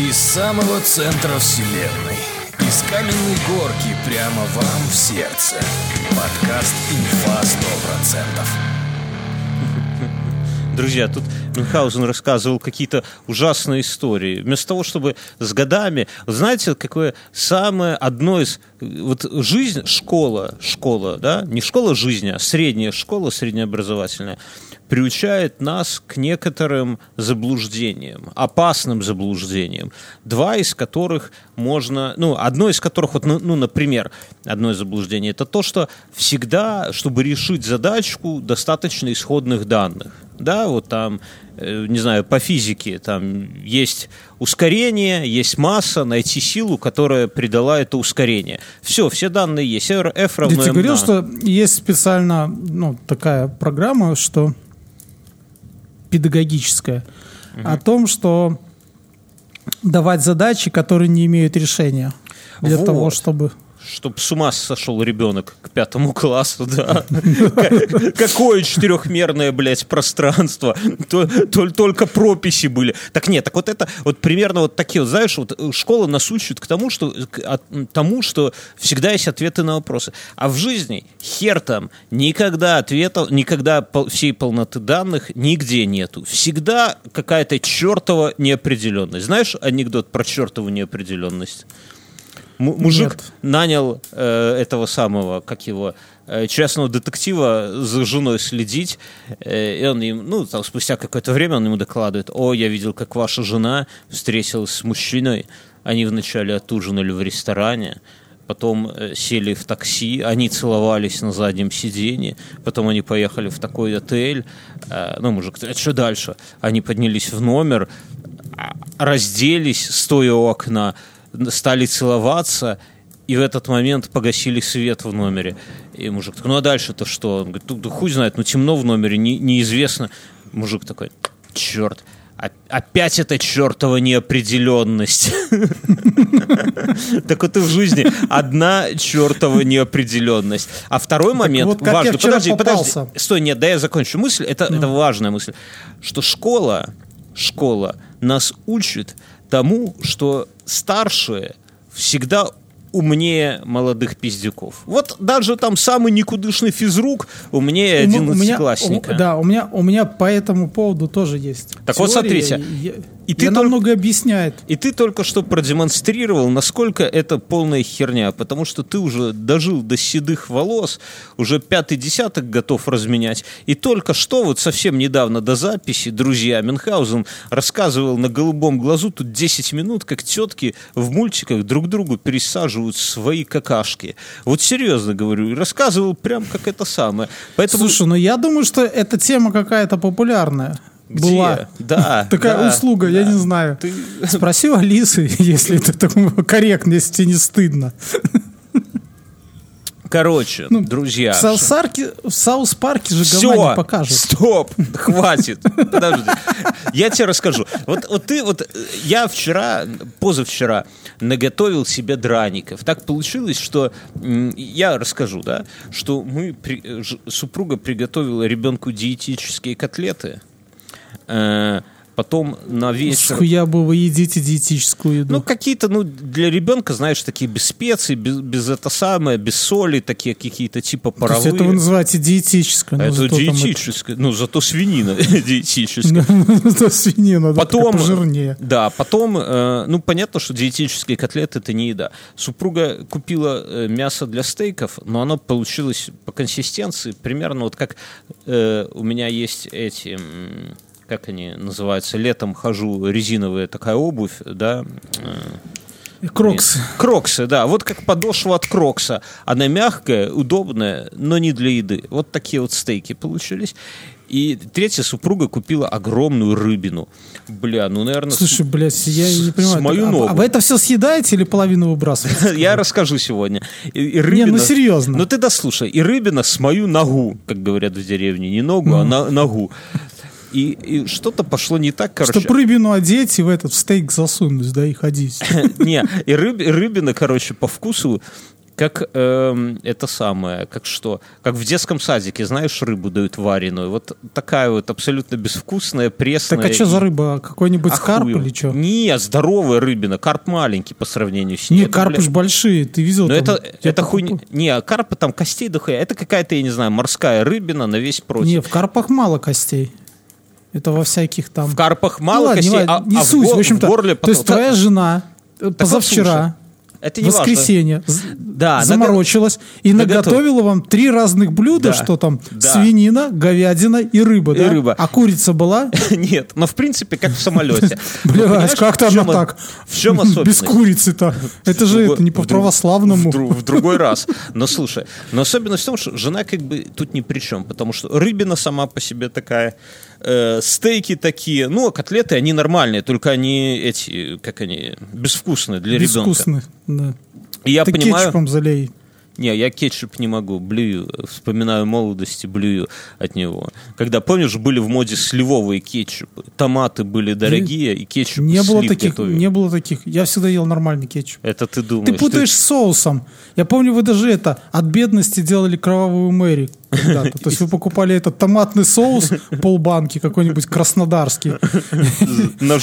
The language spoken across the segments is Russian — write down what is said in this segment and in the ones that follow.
Из самого центра вселенной. Из каменной горки прямо вам в сердце. Подкаст «Инфа 100%». Друзья, тут Мюнхгаузен рассказывал какие-то ужасные истории. Вместо того, чтобы с годами... Знаете, какое самое одно из... Вот жизнь, школа, школа, да? Не школа жизни, а средняя школа, среднеобразовательная, приучает нас к некоторым заблуждениям, опасным заблуждениям, два из которых можно, ну, одно из которых, вот, ну, ну, например, одно из заблуждений, это то, что всегда, чтобы решить задачку, достаточно исходных данных. Да, вот там, э, не знаю, по физике, там есть ускорение, есть масса, найти силу, которая придала это ускорение. Все, все данные есть. F равно Я тебе говорил, что есть специально ну, такая программа, что педагогическая, о том, что давать задачи, которые не имеют решения. Для Вот. того, чтобы... Чтоб с ума сошел ребенок к пятому классу, да. Какое четырехмерное, блядь, пространство. То- то- Только прописи были. Так нет, так вот это, вот примерно вот такие, знаешь, вот э, школа нас учит к тому, что, к тому, что всегда есть ответы на вопросы. А в жизни хер там, никогда ответов, никогда всей полноты данных нигде нету. Всегда какая-то чертова неопределенность. Знаешь анекдот про чертову неопределенность? Мужик Нет. нанял э, этого самого, как его, э, частного детектива за женой следить, э, и он им, ну, там, спустя какое-то время он ему докладывает, о, я видел, как ваша жена встретилась с мужчиной, они вначале отужинали в ресторане, потом э, сели в такси, они целовались на заднем сиденье, потом они поехали в такой отель, э, ну, мужик, а что дальше? Они поднялись в номер, а, разделись, стоя у окна, стали целоваться, и в этот момент погасили свет в номере. И мужик такой, ну а дальше-то что? Он говорит, ну да хуй знает, ну темно в номере, не- неизвестно. Мужик такой, черт, о- опять эта чертова неопределенность. Так вот и в жизни одна чертова неопределенность. А второй момент важный. Подожди, подожди. Стой, нет, да я закончу мысль. Это, это важная мысль. Что школа, школа нас учит тому, что старшие всегда умнее молодых пиздюков. Вот даже там самый никудышный физрук умнее одиннадцатиклассника. Да, у меня, у меня по этому поводу тоже есть. Так вот, теория, смотрите, и ты только- много объясняет. И ты только что продемонстрировал, насколько это полная херня, потому что ты уже дожил до седых волос, уже пятый десяток готов разменять. И только что, вот совсем недавно до записи, друзья, Мюнхгаузен рассказывал на голубом глазу тут 10 минут, как тетки в мультиках друг другу пересаживают свои какашки. Вот серьезно говорю, и рассказывал прям как это самое. Поэтому... Слушай, ну я думаю, что эта тема какая-то популярная. Где? Была. Да. Такая да, услуга, я да. не знаю. Ты- Спроси Алисы, если это так корректно, если тебе не стыдно. Короче, друзья. В Саус-Парке, в Саус-Парке же говна Все, не покажут. стоп, хватит. Подожди. Я тебе расскажу. Вот, вот ты, вот я вчера, позавчера наготовил себе драников. Так получилось, что я расскажу, да, что мы супруга приготовила ребенку диетические котлеты. Э, потом на вечер. Схуя бы вы едите диетическую еду. Ну, какие-то, ну, для ребенка, знаешь, такие без специй, без, без это самое, без соли, такие какие-то типа То есть паровые. это вы называете диетическое. но Это зато диетическое. Ну, зато свинина диетическая. это- Это свинина, да, Потом, пожирнее. да, потом, э, ну, понятно, что диетические котлеты это не еда. Супруга купила э, мясо для стейков, но оно получилось по консистенции примерно вот как у меня есть эти, как они называются, летом хожу резиновая такая обувь, да, э, Crocs. Кроксы, да. Вот как подошва от крокса. Она мягкая, удобная, но не для еды. Вот такие вот стейки получились. И третья супруга купила огромную рыбину. Бля, ну, наверное... Слушай, блядь, я с- не понимаю. с мою а- а, ногу. вы это все съедаете или половину выбрасываете? Я расскажу сегодня. И, и Не, рыбина- ну серьезно. Ну ты дослушай. И рыбина с мою ногу, как говорят в деревне. Не ногу, а на- ногу. И, и что-то пошло не так, короче. Чтоб рыбину одеть и в этот в стейк засунуть, да, и ходить. Не, и рыб- рыбина, короче, по вкусу как эм, это самое, как что, как в детском садике, знаешь, рыбу дают вареную, вот такая вот абсолютно безвкусная, пресная. Так а что за рыба? Какой-нибудь А карп или что? Не, здоровая рыбина, карп маленький по сравнению с ней. Не, Это, карпы бля, ж большие, ты видел? Но там? это, это хуйня. Не, карпа там костей дохуя. Это какая-то, я не знаю, морская рыбина на весь против. Не, в карпах мало костей. Это во всяких там... В карпах Ну мало ладно, не костей, важно, а, не а в, суть, го- в общем-то. в горле... То есть твоя жена вот позавчера, Это не воскресенье, Да, заморочилась и наготов- наготовила вам три разных блюда, Да, что там да. свинина, говядина и рыба, И да? рыба. А курица была? Нет, но в принципе как в самолете. Блядь, понимаешь, как-то в она так? В чем Без курицы-то. Это же это не в по православному. В, в другой раз. Но слушай, но особенность в том, что жена как бы тут ни при чем, потому что рыбина сама по себе такая, э, стейки такие, ну, а котлеты, они нормальные, только они эти, как они, безвкусные для ребенка. Безвкусный. Да. И я Ты понимаю, кетчупом залей. Не, я кетчуп не могу, блюю, вспоминаю молодости, блюю от него. Когда, помнишь, были в моде сливовые кетчупы, томаты были дорогие, и кетчуп Не было таких, готовили. не было таких. Я всегда ел нормальный кетчуп. Это ты думаешь. Ты путаешь с соусом. Я помню, вы даже это от бедности делали кровавую Мэри когда-то. То есть вы покупали этот томатный соус, полбанки какой-нибудь краснодарский.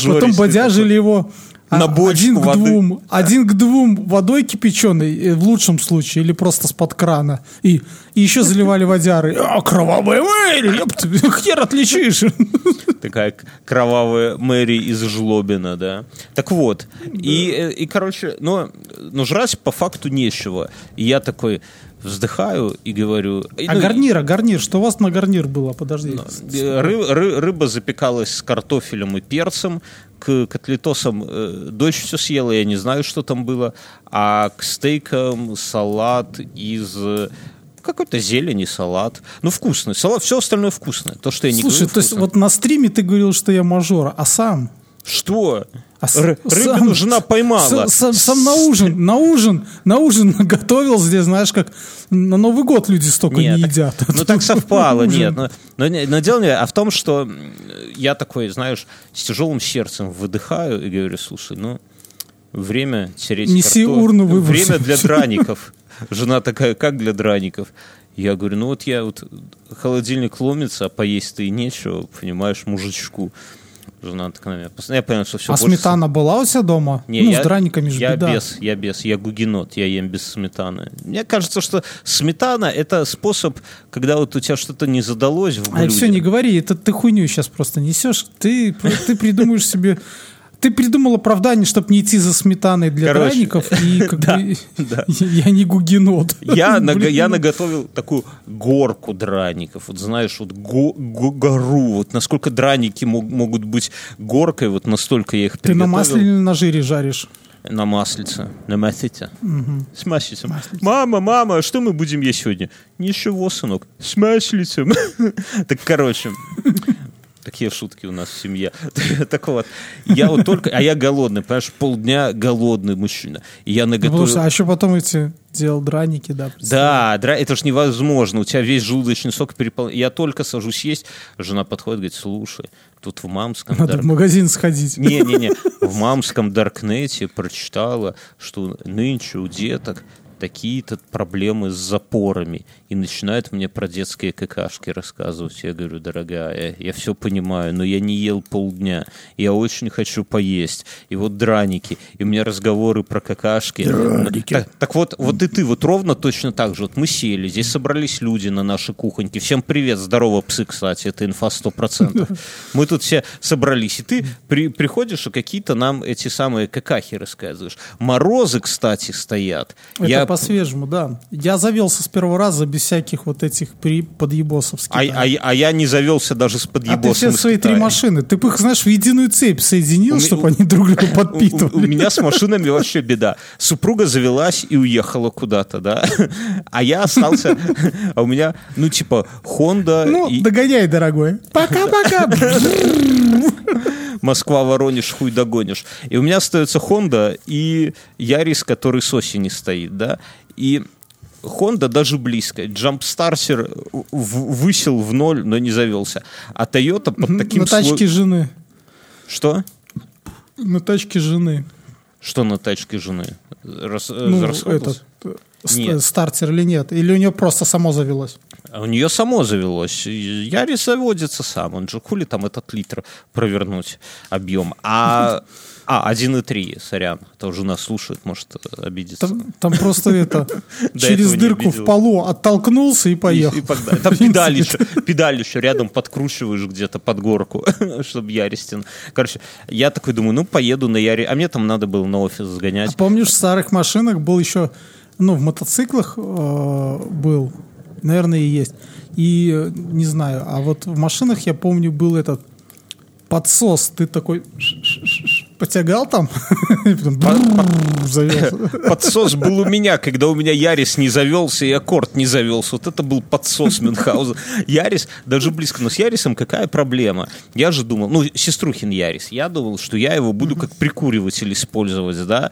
Потом бодяжили его а, На бочку один к воды. двум, один к двум водой кипяченой, э, в лучшем случае, или просто с-под крана. И, и еще заливали водяры. А, кровавая Мэри! Хер отличишь! Такая кровавая Мэри из Жлобина, да. Так вот, и, э, и короче, но, но жрать по факту нечего. И я такой вздыхаю и говорю... и, А ну, гарнир, а гарнир, что у вас на гарнир было? Подожди. э, ры- ры- рыба запекалась с картофелем и перцем, к котлетосам э, дочь все съела, я не знаю, что там было, а к стейкам салат из э, какой-то зелени салат. Ну, вкусный. Салат, все остальное вкусное. То, что я не Слушай, говорю, то есть вот на стриме ты говорил, что я мажор, а сам? Что? А Ры- сам- рыбину жена поймала. с- Сам, сам на ужин, на ужин, на ужин готовил здесь, знаешь, как на Новый год люди столько Нет, не так- едят. Ну так совпало, нет. Но, но, но дело не а в том, что я такой, знаешь, с тяжелым сердцем выдыхаю и говорю, слушай, ну, время тереть Неси картофель. урну, выброси. Время для драников. Жена такая, как для драников? Я говорю, ну вот я вот, холодильник ломится, а поесть-то и нечего, понимаешь, мужичку. Жена такая на меня. Я понял, что все А сметана была у тебя дома? не, ну, я, с драниками же я беда. без, я без, я гугенот, я ем без сметаны. Мне кажется, что сметана это способ, когда вот у тебя что-то не задалось в А блюде. все, не говори, это ты хуйню сейчас просто несешь. Ты, ты придумаешь себе... Ты придумал оправдание, чтобы не идти за сметаной для Короче, драников, и как да, бы да. я не гугенот. Я, Блин. я наготовил такую горку драников. Вот знаешь, вот го- го- гору. Вот насколько драники мог- могут быть горкой, вот настолько я их Ты на приготовил. масле или на жире жаришь? На маслице. На маслице. С маслицем. Мама, мама, а что мы будем есть сегодня? Ничего, сынок. С маслицем. Так, короче, такие шутки у нас в семье. Так вот, я вот только... А я голодный, понимаешь, полдня голодный мужчина. И я Ну, потому наготовил... что- а еще потом эти делал драники, да. Да, дра- это же невозможно. У тебя весь желудочный сок переполнен. Я только сажусь есть, жена подходит, говорит, слушай, тут в мамском... Надо дар- в магазин сходить. не-не-не, в мамском Даркнете прочитала, что нынче у деток такие-то проблемы с запорами. И начинает мне про детские какашки рассказывать. Я говорю, дорогая, я все понимаю, но я не ел полдня. Я очень хочу поесть. И вот драники. И у меня разговоры про какашки. Так, так вот, вот и ты, вот ровно точно так же. Вот мы сели, здесь собрались люди на нашей кухоньке. Всем привет, здорово, псы, кстати, это инфа 100%. Мы тут все собрались, и ты при- приходишь и какие-то нам эти самые какахи рассказываешь. Морозы, кстати, стоят. Это Я- по-свежему, да. Я завелся с первого раза без всяких вот этих при... подъебосовских. а, а- а я не завелся даже с А ты подъебосом все свои три машины, ты бы их, знаешь, в единую цепь соединил, У чтобы они друг друга У, у- у подпитывали. меня с машинами вообще беда. Супруга завелась и уехала куда-то, да? А я остался... А у меня, ну, типа, Honda Ну, и догоняй, дорогой. Пока-пока. Москва, Воронеж, хуй догонишь. И у меня остается Honda и Ярис, который с осени стоит, да? И Honda даже близко. Джампстарсер высел в ноль, но не завелся. А Toyota под таким... На тачке слой- жены. Что? На тачке жены. Что на тачке жены? Рас- Ну, расходовался? этот, ст- Нет. стартер или нет? Или у нее просто само завелось? У нее само завелось. Ярис заводится сам. Он же хули там этот литр провернуть объем. А, а 1,3, сорян. Это уже нас слушает, может обидеться. Там, там просто это через дырку в полу оттолкнулся и поехал. И погнали. Там педаль еще, педаль еще рядом подкручиваешь где-то под горку, чтобы Яристин. Короче, я такой думаю, ну, поеду на Яре. А мне там надо было на офис сгонять. А Помнишь, в старых машинах был еще, ну, в мотоциклах э, был, наверное, и есть. И не знаю, а вот в машинах я помню был этот подсос. Ты такой потягал там, и потом завелся. Подсос был у меня, когда у меня Ярис не завелся и Аккорд не завелся. Вот это был подсос Мюнхгаузен. Ярис, даже близко, но с Ярисом какая проблема? Я же думал, ну, сеструхин Ярис, я думал, что я его буду как прикуриватель использовать, да,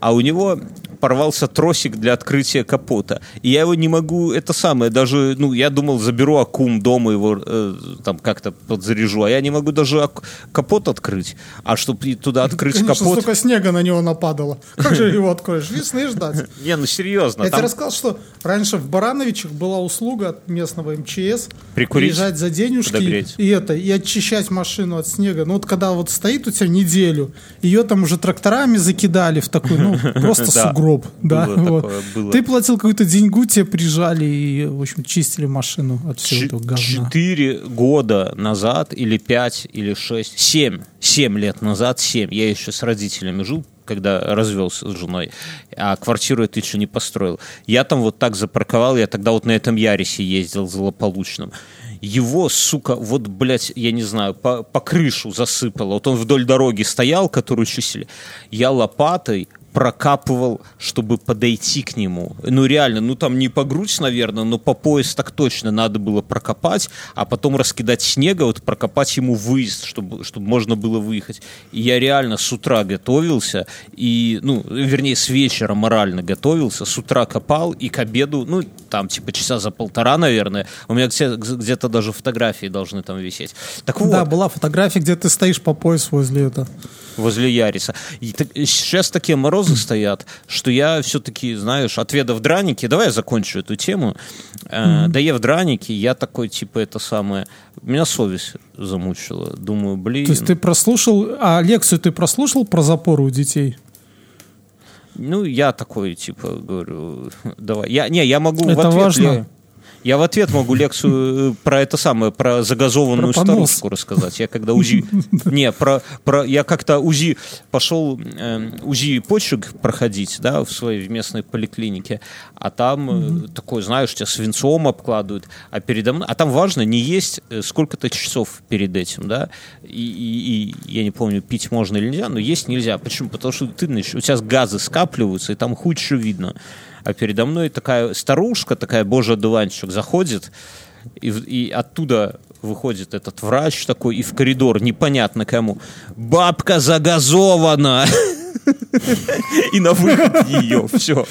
а у него порвался тросик для открытия капота. И я его не могу, это самое, даже, ну, я думал, заберу аккум дома его э, там как-то подзаряжу, а я не могу даже капот открыть. А чтобы туда открыть Конечно, капот... столько снега на него нападало. Как же его откроешь? Весны ждать. Не, ну серьезно. Я там- тебе рассказал, что раньше в Барановичах была услуга от местного МЧС Прикурить, приезжать за денежки подогреть. и это и очищать машину от снега. Ну вот когда вот стоит у тебя неделю, ее там уже тракторами закидали в такой, ну просто сугроб, да. Вот. Ты платил какую-то деньгу, тебе прижали и в общем чистили машину от всего этого говна. Четыре года назад, или пять, или шесть, семь, семь лет назад, семь, я еще с родителями жил, когда развелся с женой, а квартиру эту еще не построил. Я там вот так запарковал, я тогда вот на этом Ярисе ездил злополучном. Его, сука, вот, блядь, я не знаю, по, по крышу засыпало. Вот он вдоль дороги стоял, которую чистили. Я лопатой прокапывал, чтобы подойти к нему. Ну, реально, ну, там не по грудь, наверное, но по пояс так точно надо было прокопать, а потом раскидать снега, вот прокопать ему выезд, чтобы, чтобы можно было выехать. И я реально с утра готовился, и, ну, вернее, с вечера морально готовился, с утра копал, и к обеду, ну, там, типа, часа за полтора, наверное, у меня где- где-то даже фотографии должны там висеть. Так вот, Да, была фотография, где ты стоишь по пояс возле этого. возле Яриса. И так- сейчас такие морозы стоят, что я все-таки, знаешь, отведав драники, давай я закончу эту тему. Э, Доев драники, я такой, типа, это самое... Меня совесть замучила. Думаю, блин... То есть ты прослушал, а лекцию ты прослушал про запоры у детей? Ну, я такой, типа, говорю, давай. Я, не, я могу в Это ответ... важно. Я в ответ могу лекцию э, про это самое, про загазованную Про понос. старушку рассказать. Я когда УЗИ... Не, про, про... Я как-то УЗИ пошел э, УЗИ почек проходить, да, в своей местной поликлинике, а там такой, знаешь, тебя свинцом обкладывают, а передо мной... А там важно не есть э, сколько-то часов перед этим, да, и, и- и я не помню, пить можно или нельзя, но есть нельзя. Почему? Потому что ты, знаешь, у тебя газы скапливаются, и там что видно. А передо мной такая старушка, такая божий дуванчик заходит, и, и оттуда выходит этот врач такой, и в коридор непонятно кому. Бабка загазована! И на выход ее, все.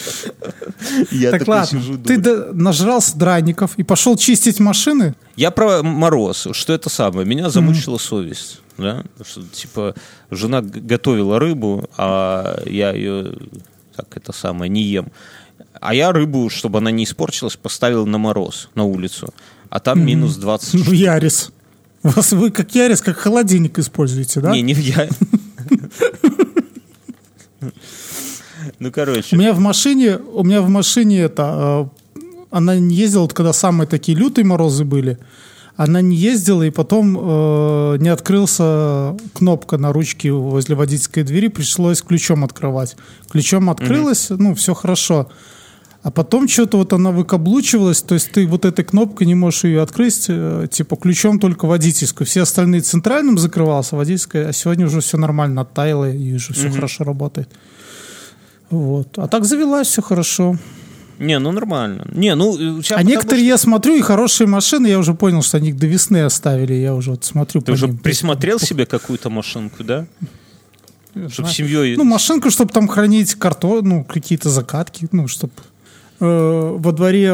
Я так ладно, сижу, ты нажрался драников и пошел чистить машины? Я про мороз, что это самое. Меня замучила совесть. Да? Что, типа, жена готовила рыбу, а я ее, так это самое, не ем. А я рыбу, чтобы она не испортилась, поставил на мороз, на улицу. А там минус 20. Ну, Ярис. У Вас вы как Ярис, как холодильник используете, да? Не, не я. Ну, У короче. меня в машине, у меня в машине это, э, она не ездила, вот когда самые такие лютые морозы были, она не ездила, и потом э, не открылся кнопка на ручке возле водительской двери, пришлось ключом открывать. Ключом открылась, ну, все хорошо. А потом что-то вот она выкаблучивалась, то есть ты вот этой кнопкой не можешь ее открыть, э, типа ключом только водительскую. Все остальные центральным закрывался, водительская, а сегодня уже все нормально оттаяло и уже все хорошо работает. Вот. А так завелась, все хорошо. Не, ну нормально. Не, ну тебя А некоторые я смотрю, и хорошие машины, я уже понял, что они их до весны оставили. Я уже вот смотрю Ты уже ним. присмотрел себе какую-то машинку, да? Чтобы А, семьей... Ну, машинку, чтобы там хранить картон, ну, какие-то закатки, ну, чтобы Э, во дворе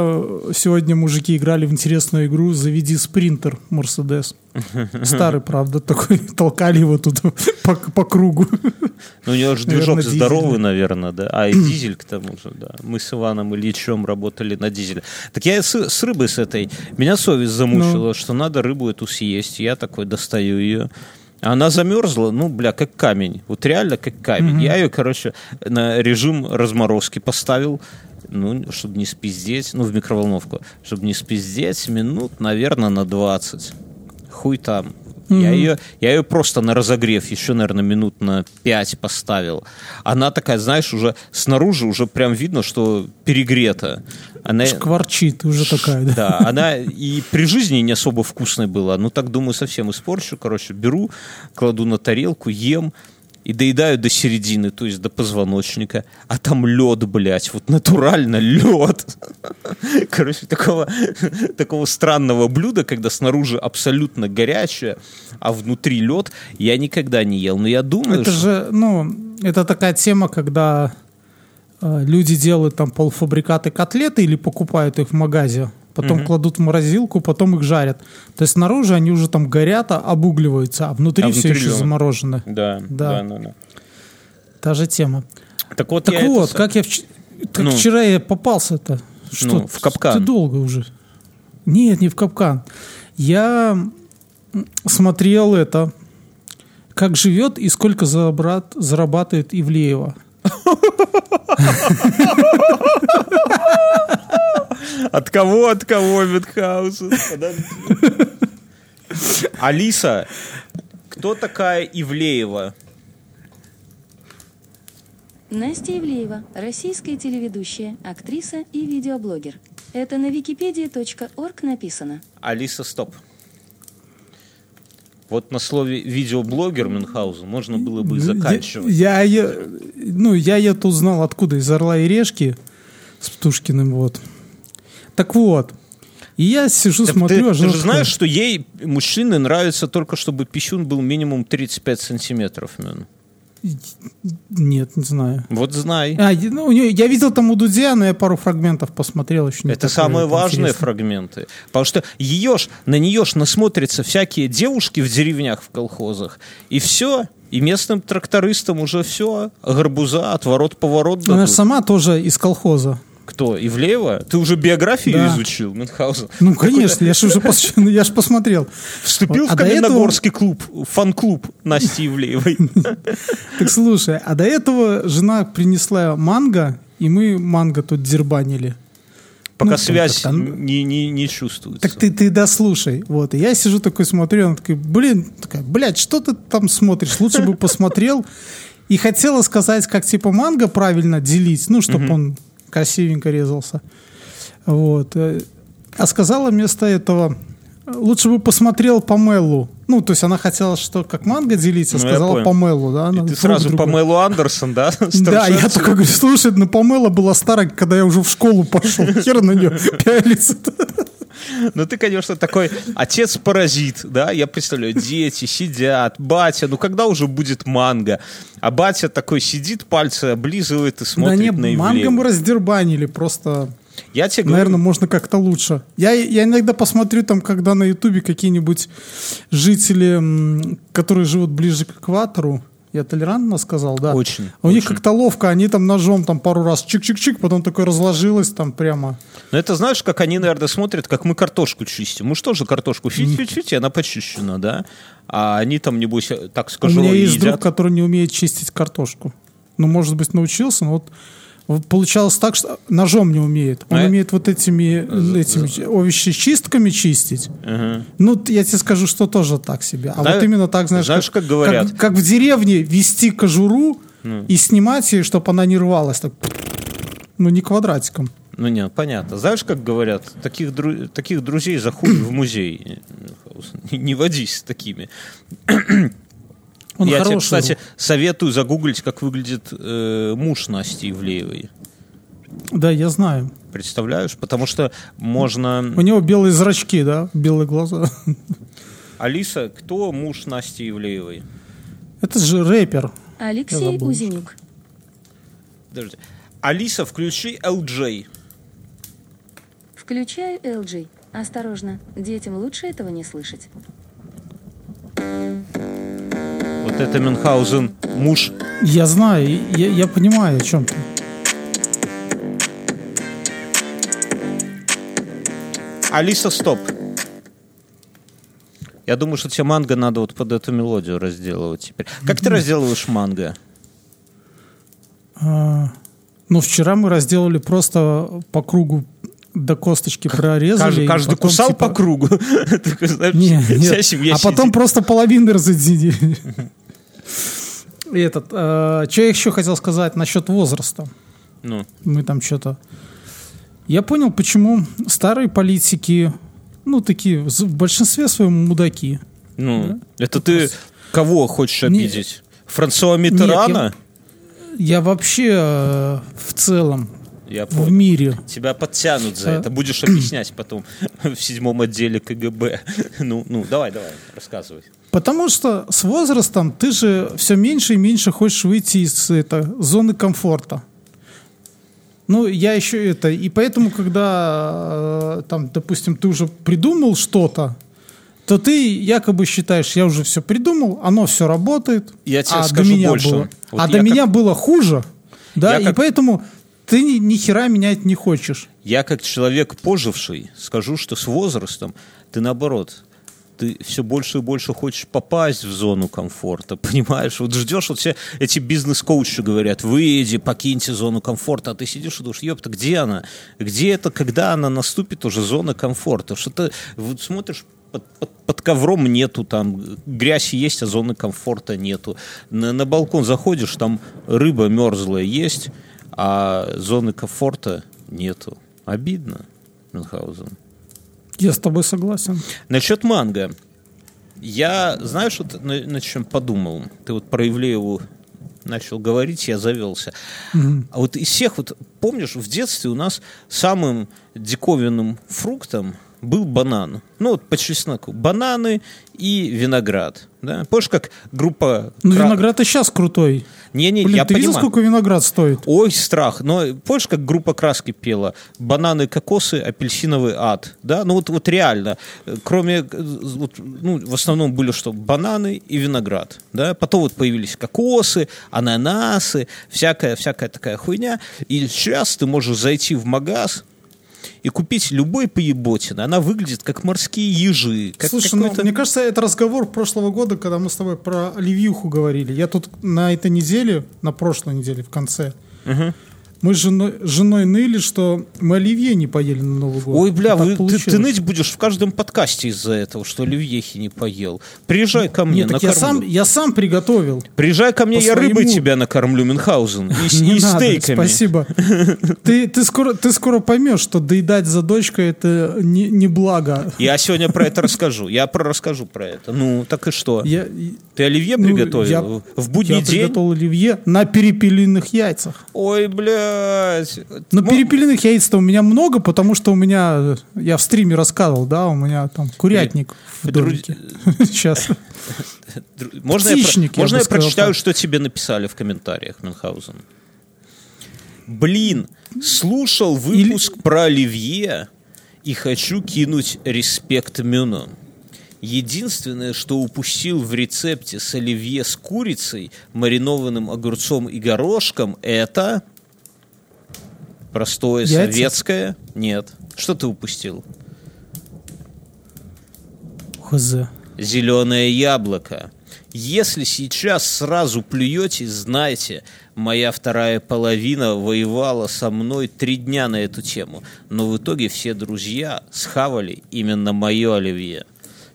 сегодня мужики играли в интересную игру «Заведи спринтер Мерседес». Старый, правда, такой. Толкали его тут по, по кругу. Ну, у него же Наверное, движок дизель, здоровый, наверное, да. А, и дизель к тому же, да. Мы с Иваном Ильичем работали на дизеле. Так я с, с рыбой с этой. Меня совесть замучила, Ну. что надо рыбу эту съесть. Я такой достаю ее. Она замерзла, ну, бля, как камень. Вот реально как камень. Я ее, короче, на режим разморозки поставил. Ну, чтобы не спиздеть, ну, в микроволновку, чтобы не спиздеть, минут, наверное, на 20. Хуй там. Я ее, я ее просто на разогрев еще, наверное, минут на 5 поставил. Она такая, знаешь, уже снаружи уже прям видно, что перегрета. Она, Шкварчит уже такая, да. да, она и при жизни не особо вкусной была. Ну, так, думаю, совсем испорчу. Короче, беру, кладу на тарелку, ем и доедаю до середины, то есть до позвоночника. А там лед, блядь, вот натурально лед. Короче, такого, такого странного блюда, когда снаружи абсолютно горячее, а внутри лед, я никогда не ел. Но я думаю, Это что... же, ну, это такая тема, когда э, люди делают там полуфабрикаты котлеты или покупают их в магазе, потом кладут в морозилку, потом их жарят. То есть снаружи они уже там горят, а- обугливаются, а внутри А все внутри еще лёд. заморожено. Да, Да. да, да, да. Та же тема. Так вот, Так я это вот, сам- как я вч- так Ну. вчера я попался-то. Что? Ну, в капкан. Ты долго уже. Нет, не в капкан. Я смотрел это, как живет и сколько зарабат- зарабатывает Ивлеева. От кого, от кого, Мюнхгаузен? Алиса, кто такая Ивлеева? Настя Ивлеева, российская телеведущая, актриса и видеоблогер. Это на wikipedia.org написано. Алиса, стоп. Вот на слове видеоблогер Мюнхгаузен можно было бы и заканчивать. Я, я, ну, я это узнал откуда? Из «Орла и решки» с Птушкиным, вот. Так вот. И я сижу, Так смотрю, ты, а ты же знаешь, что ей мужчины нравится только, чтобы пищун был минимум 35 сантиметров. Мюн. Нет, не знаю. Вот знай. А, я- ну, я видел там у Дудя, но я пару фрагментов посмотрел. Еще Это самые важные интересное. фрагменты. Потому что ее ж, на нее ж насмотрятся всякие девушки в деревнях, в колхозах. И все. И местным трактористам уже все. Гарбуза, отворот-поворот Она же сама тоже из колхоза. Кто? Ивлеева? Ты уже биографию Да. изучил, Мюнхгаузен? Ну, конечно, я же уже пос- я ж посмотрел. Вступил Вот, в а до этого- Каменногорский клуб, фан-клуб Насти Ивлеевой. Так слушай, а до этого жена принесла манго, и мы манго тут дербанили. Пока Ну, связь ну, не, не, не чувствуется. Так ты, ты дослушай. Вот. И я сижу такой, смотрю, она такая, блин, такая, блядь, что ты там смотришь? Лучше бы посмотрел. И хотела сказать, как типа манго правильно делить, ну, чтобы он красивенько резался. Вот. Э, А сказала вместо этого, лучше бы посмотрел по Меллу. Ну, то есть она хотела, что как манго делить, а Ну, сказала Меллу, да? И ты сразу по Мэлу Андерсон, да? Да, я такой говорю, слушай, ну Памела была старая, когда я уже в школу пошел. Хер на нее пялится. Ну ты, конечно, такой отец-паразит, да? Я представляю, дети сидят, батя, ну когда уже будет манго? А батя такой сидит, пальцы облизывает и Да смотрит не, на манго Ивлееву. мы раздербанили, просто, Я тебе говорю, наверное, можно как-то лучше. Я, я иногда посмотрю там, когда на ютубе какие-нибудь жители, которые живут ближе к экватору, я толерантно сказал, да? Очень, У них очень. как-то ловко, они там ножом там пару раз чик-чик-чик, потом такое разложилось там прямо. ну это знаешь, как они, наверное, смотрят, как мы картошку чистим. Мы же картошку фить-фить-фить, и она почищена, да? А они там, небось, так У скажу, меня есть едят. друг, который не умеет чистить картошку. Ну, может быть, научился, но вот получалось так, что ножом не умеет. Он А умеет вот этими, этими овощечистками чистить. Ага. Ну, я тебе скажу, что тоже так себе. А Зна- вот именно так, знаешь, знаешь, как говорят? Как, как в деревне вести кожуру и снимать ее, чтобы она не рвалась. Так, ну, не квадратиком. Ну нет, понятно. Знаешь, как говорят, таких, дру- таких друзей заходи в музей. Не, не водись с такими. Он Я тебе, кстати, советую загуглить, как выглядит э, муж Насти Ивлеевой. Да, я знаю. Представляешь? Потому что можно... У него белые зрачки, да, белые глаза. Алиса, кто муж Насти Ивлеевой? Это же рэпер. Алексей. Узенюк. Подожди. Алиса, включи LJ. Включаю LG. Осторожно, детям лучше этого не слышать. Вот это Мюнхгаузен муж. Я знаю, я, я понимаю, о чем ты. Алиса, стоп. Я думаю, что тебе манго надо вот под эту мелодию разделывать теперь. Как ты разделываешь манго? А, ну, вчера мы разделали просто по кругу до косточки прорезали. Каждый, каждый потом, кусал типа, по кругу. Не, нет. А потом просто половины разделили. И этот, что я еще хотел сказать насчет возраста. Ну, Мы там что-то... Я понял, почему старые политики, ну, такие, в большинстве своем мудаки. ну, это ты кого хочешь Не- обидеть? Франсуа Миттерана? Я вообще э, в целом Я в понял. мире Тебя подтянут за А. это. Будешь объяснять потом в седьмом отделе КГБ. Ну, ну, давай, давай, рассказывай. Потому что с возрастом ты же все меньше и меньше хочешь выйти из это, зоны комфорта. Ну, я еще это... И поэтому, когда, э, там, допустим, ты уже придумал что-то, то ты якобы считаешь, я уже все придумал, оно все работает. Я тебе а скажу до меня больше. Было, Вот а до как- меня было хуже. Да, Я и как- поэтому ты ни, ни хера менять не хочешь. Я как человек поживший скажу, что с возрастом ты наоборот, ты все больше и больше хочешь попасть в зону комфорта, понимаешь? Вот ждешь, вот все эти бизнес-коучи говорят, выйди, покиньте зону комфорта, а ты сидишь и думаешь, ёпта, где она? Где это, когда она наступит уже зона комфорта? Что ты вот смотришь под, под- под ковром нету там, грязь есть, а зоны комфорта нету. На, на балкон заходишь, там рыба мерзлая есть, а зоны комфорта нету. Обидно, Мюнхгаузен. Я с тобой согласен. Насчет манго. Я, знаешь, вот на, на чем подумал? Ты вот про Ивлееву начал говорить, я завелся. А вот из всех, вот помнишь, в детстве у нас самым диковинным фруктом был банан. Ну, вот по чесноку. Бананы и виноград. Да? Помнишь, как группа... Ну, Кра- виноград и сейчас крутой. Не-не, Блин, я ты видел, понимаю. сколько виноград стоит? Ой, страх. Но помнишь, как группа Краски пела? Бананы, кокосы, апельсиновый ад. Да? Ну вот, вот реально. Кроме, вот, ну, в основном были что? Бананы и виноград. Да? Потом вот появились кокосы, ананасы, всякая, всякая такая хуйня. И сейчас ты можешь зайти в магаз и купить любой поеботины. Она выглядит как морские ежи. Как Слушай, ну, мне кажется, это разговор прошлого года, когда мы с тобой про оливьюху говорили. Я тут на этой неделе, на прошлой неделе в конце, мы с женой, женой ныли, что мы оливье не поели на Новый год. Ой, бля, вы- ты, ты ныть будешь в каждом подкасте из-за этого, что оливьехи не поел. Приезжай ко мне, Нет, так я накормлю. сам, я сам приготовил. Приезжай ко мне, я рыбой своему- тебя накормлю, Мюнхгаузен. И, с- Не и надо, стейками. спасибо. Ты, ты, скоро, ты скоро поймешь, что доедать за дочкой это не, не благо. Я сегодня про это расскажу. Я про расскажу про это. Ну, так и что? Я, Ты оливье ну, приготовил? я- в будний я день? приготовил оливье на перепелиных яйцах. Ой, блядь. Но Мо- перепелиных яиц-то у меня много, потому что у меня, я в стриме рассказывал, да, у меня там курятник в домике. Сейчас. Можно, птичник, я можно я прочитаю, что тебе написали в комментариях, Мюнхгаузен? Блин, слушал выпуск про Оливье и хочу кинуть респект Мюну. Единственное, что упустил в рецепте с оливье с курицей, маринованным огурцом и горошком, это простое Яйца? советское. Нет. Что ты упустил? Хз. зеленое яблоко. Если сейчас сразу плюете, знайте, моя вторая половина воевала со мной три дня на эту тему, но в итоге все друзья схавали именно мое оливье.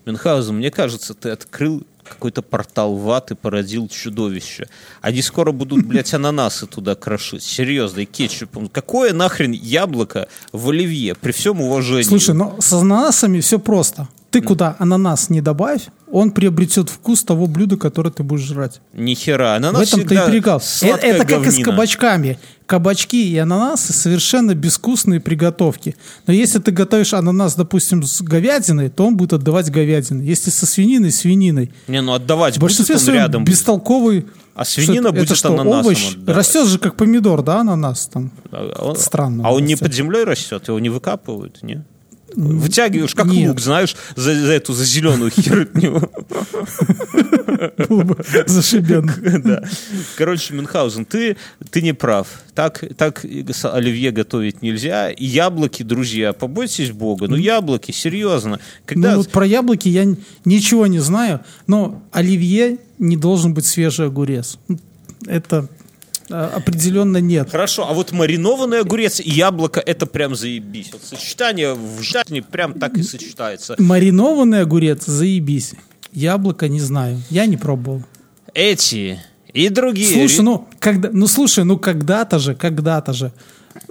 Мюнхгаузен, мне кажется, ты открыл какой-то портал в ад и породил чудовище. Они скоро будут, блядь, ананасы туда крошить. Серьезно, и кетчупом. Какое нахрен яблоко в оливье? При всем уважении. Слушай, ну с ананасами все просто. Ты куда ананас не добавь, он приобретет вкус того блюда, которое ты будешь жрать. Ни хера. В Ананас этом-то всегда и прикол. Э- сладкая Это как и с говнина. кабачками. Кабачки и ананасы совершенно безвкусные приготовки. Но если ты готовишь ананас, допустим, с говядиной, то он будет отдавать говядиной. Если со свининой, свининой. Не, ну отдавать В будет большинстве он своем рядом. будет. бестолковый А свинина Что это- будет это что, ананасом овощ? отдавать. Растет же как помидор, да, ананас там. А он, Странно А он не растет. под землей растет, его не выкапывают, не? Вытягиваешь, как нет. лук, знаешь, за, за эту, за зеленую херню. Было бы зашибенно. Да. Короче, Мюнхгаузен, ты, ты не прав. Так, так оливье готовить нельзя. И яблоки, друзья, побойтесь Бога. Ну, яблоки, серьезно. Когда... Ну вот про яблоки я ничего не знаю, но оливье не должен быть свежий огурец. Это определенно нет. Хорошо, а вот маринованный огурец и яблоко это прям заебись. Вот сочетание в жизни прям так и сочетается. Маринованный огурец, заебись. Яблоко не знаю, я не пробовал. Эти и другие. Слушай, ну, когда, ну слушай, ну когда-то же, когда-то же.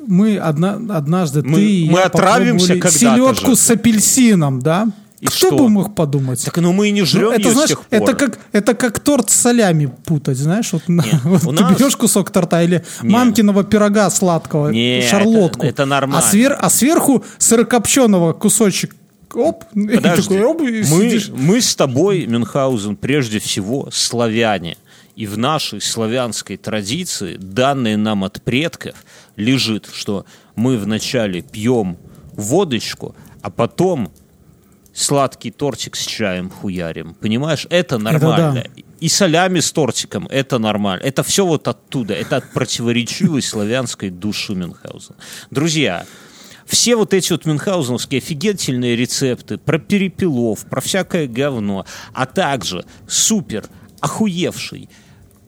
Мы одна, однажды, Мы- ты и мы я отравимся когда-то селедку же. с апельсином, да? И Кто что? бы мог подумать? Так ну мы и не жрем Ну, это, знаешь, с тех пор. это как, это как торт с солями путать, знаешь? Вот, на- вот ты нас- берешь кусок торта или Не. мамкиного пирога сладкого, Не, шарлотку. это- это нормально. А, свер- а сверху сырокопченого кусочек, оп, и Подожди, такой, оп, мы, сидишь. мы с тобой, Мюнхгаузен, прежде всего славяне. И в нашей славянской традиции, данные нам от предков, лежит, что мы вначале пьем водочку, а потом сладкий тортик с чаем хуярим. Понимаешь, это нормально. И солями с тортиком это нормально. Это все вот оттуда. Это от противоречивой славянской души Мюнхгаузена. Друзья, все вот эти вот мюнхгаузеновские офигительные рецепты про перепелов, про всякое говно, а также супер охуевший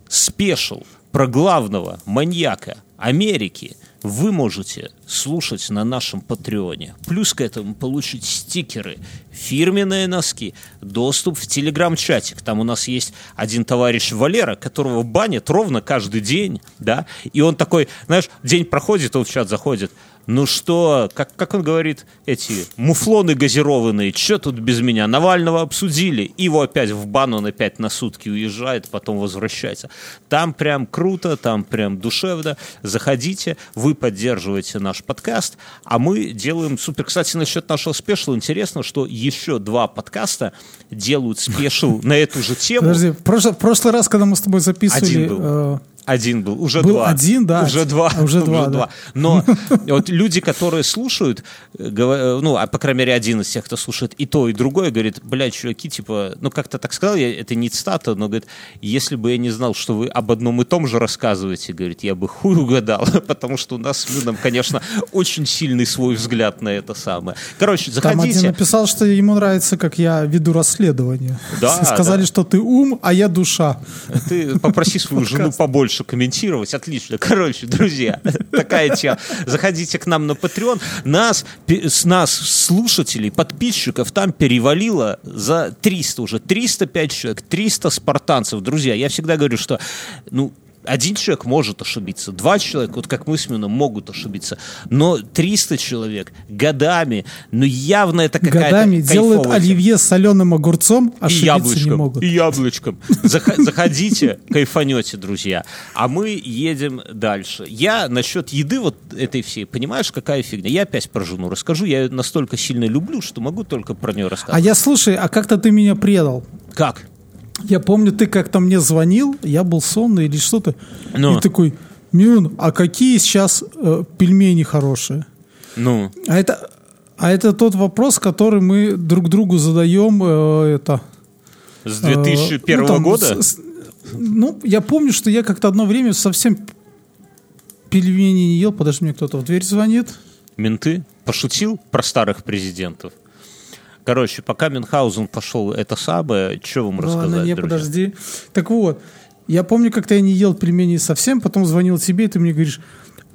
спешл про главного маньяка Америки вы можете слушать на нашем Патреоне. Плюс к этому получить стикеры, фирменные носки, доступ в телеграм-чатик. Там у нас есть один товарищ Валера, которого банят ровно каждый день, да, и он такой, знаешь, день проходит, он в чат заходит, ну что, как, как он говорит, эти муфлоны газированные, что тут без меня? Навального обсудили, его опять в бан, он опять на сутки уезжает, потом возвращается. Там прям круто, там прям душевно. Заходите, вы поддерживаете наш подкаст, а мы делаем супер. Кстати, насчет нашего спешла интересно, что еще два подкаста делают спешл на эту же тему. Подожди, в прошлый, раз, когда мы с тобой записывали... Один был. уже Был два. один, да. Уже два. Уже два, да. Но вот люди, которые слушают, э, э, ну, а по крайней мере, один из тех, кто слушает и то, и другое, говорит, блядь, чуваки, типа, ну, как-то так сказал, я, это не цитата, но, говорит, если бы я не знал, что вы об одном и том же рассказываете, говорит, я бы хуй угадал, потому что у нас с Люном, конечно, очень сильный свой взгляд на это самое. Короче, Там один заходите. написал, что ему нравится, как я веду расследование. Да, Сказали, да. что ты ум, а я душа. Ты попроси свою жену побольше комментировать. Отлично. Короче, друзья, такая тема. Заходите к нам на Patreon. Нас, с нас, слушателей, подписчиков, там перевалило за 300 уже. 305 человек, 300 спартанцев. Друзья, я всегда говорю, что, ну, один человек может ошибиться, два человека, вот как мы с Мином, могут ошибиться, но 300 человек годами, ну явно это какая-то Годами делают оливье с соленым огурцом, И ошибиться яблочком. не могут. И яблочком. Зах- Заходите, кайфанете, друзья. А мы едем дальше. Я насчет еды вот этой всей, понимаешь, какая фигня? Я опять про жену расскажу. Я ее настолько сильно люблю, что могу только про нее А рассказать. я, слушай, а как-то ты меня предал. Как? Я помню, ты как-то мне звонил, я был сонный или что-то. Ну. И такой, Мюн, а какие сейчас э, пельмени хорошие? Ну, А это, а это тот вопрос, который мы друг другу задаем. э, это, с э, 2001 ну, там, года? с- с- ну, я помню, что я как-то одно время совсем пельмени не ел. Подожди, мне кто-то в дверь звонит. Менты? Пошутил про старых президентов? Короче, пока Мюнхгаузен пошел это самое, что вам рассказать, Ладно, не, друзья? подожди. Так вот, я помню, как-то я не ел пельмени совсем, потом звонил тебе, и ты мне говоришь,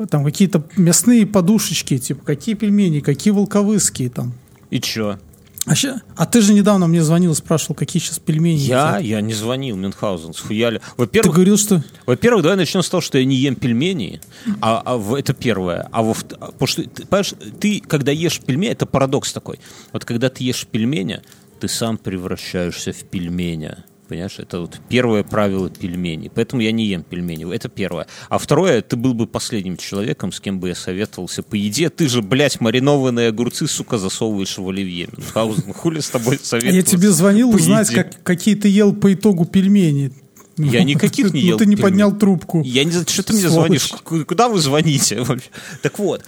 там какие-то мясные подушечки, типа, какие пельмени, какие волковыские там. И чё? А, ща- а ты же недавно мне звонил и спрашивал, какие сейчас пельмени. Я? едят. Я не звонил, Мюнхгаузен, схуяли. Ты Во-первых, говорил, что... Во-первых, давай начнем с того, что я не ем пельмени, а, а это первое. А во потому что ты, понимаешь, ты, когда ешь пельмени, это парадокс такой. Вот когда ты ешь пельмени, ты сам превращаешься в пельменя. Понимаешь, это вот первое правило пельменей. Поэтому я не ем пельмени. Это первое. А второе, ты был бы последним человеком, с кем бы я советовался по еде. Ты же, блядь, маринованные огурцы, сука, засовываешь в оливье. Мюнхгаузен, хули с тобой Я советоваться? тебе звонил узнать, как, какие ты ел по итогу пельмени. Я никаких не Ну, ел ты не поднял трубку. Я не знаю, что ты мне звонишь? Ку- Куда вы звоните вообще? Так вот,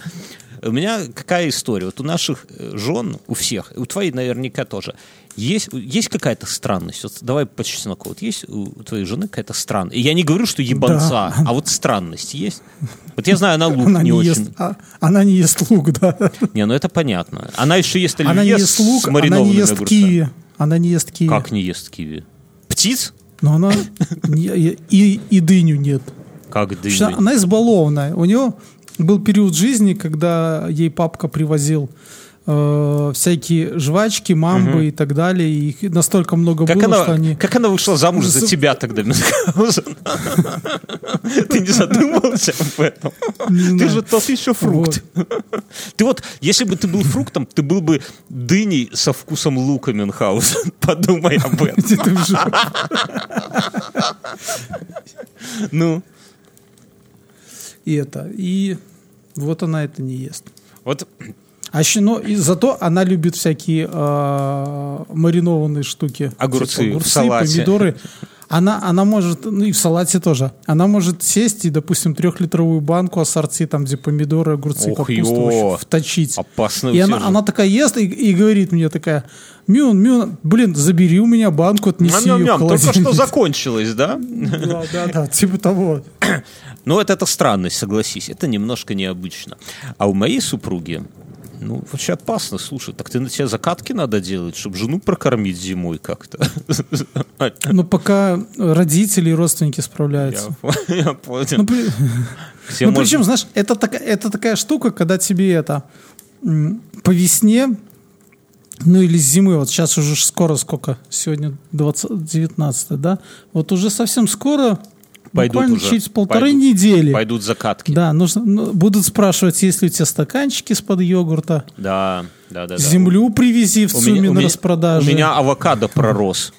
у меня какая история? Вот у наших э, жен, у всех, у твоей наверняка тоже, есть, есть какая-то странность? Вот давай по чесноку. Вот есть у твоей жены какая-то странность? И я не говорю, что ебанца, а вот странность есть? Вот я знаю, она лук Она не, не, очень... ест, а, она не ест лук, да. Не, ну это понятно. Она еще ест оливье Она не ест с лук, она маринованными не ест огурцами. киви. Она не ест киви. Как не ест киви? Птиц? Но она и, и дыню нет. Как дыню? она избалованная. У нее был период жизни, когда ей папка привозил э, всякие жвачки, мамбы и так далее. И их настолько много Как было, она, что они... как она вышла замуж за тебя тогда? Ты не задумывался об этом? Ты же тот еще фрукт. Ты вот, если бы ты был фруктом, ты был бы дыней со вкусом лука, Мюнхгаузен. Подумай об этом. Ну, И это. И вот она это не ест. вот А еще, но и зато она любит всякие э, маринованные штуки. Огурцы Типа в салате. помидоры. Она, она может, ну и в салате тоже, она может сесть и, допустим, трехлитровую банку ассорти, там, где помидоры, огурцы, Ох, капуста, вообще вточить. опасно. И она, она такая ест и, и говорит мне такая, Мюн, Мюн, блин, забери у меня банку, отнеси ее в Ням-ням-ням, только что холодильник». закончилось, да? Да, да, да, типа того. Ну, вот это странность, согласись. Это немножко необычно. А у моей супруги, ну, вообще опасно, слушай, так ты на тебя закатки надо делать, чтобы жену прокормить зимой как-то. Но пока родители и родственники справляются. я понял. Ну, при- ну, можно- причем, знаешь, это, это такая штука, когда тебе это по весне, ну или с зимы, вот сейчас уже скоро сколько, сегодня 20, 19, да? Вот уже совсем скоро, Пойдут буквально уже. через полторы Пойдут. недели. Пойдут закатки. Да, нужно, ну, будут спрашивать, есть ли у тебя стаканчики из-под йогурта. Да, да, да. да. Землю привези в у на распродаже. У меня авокадо пророс.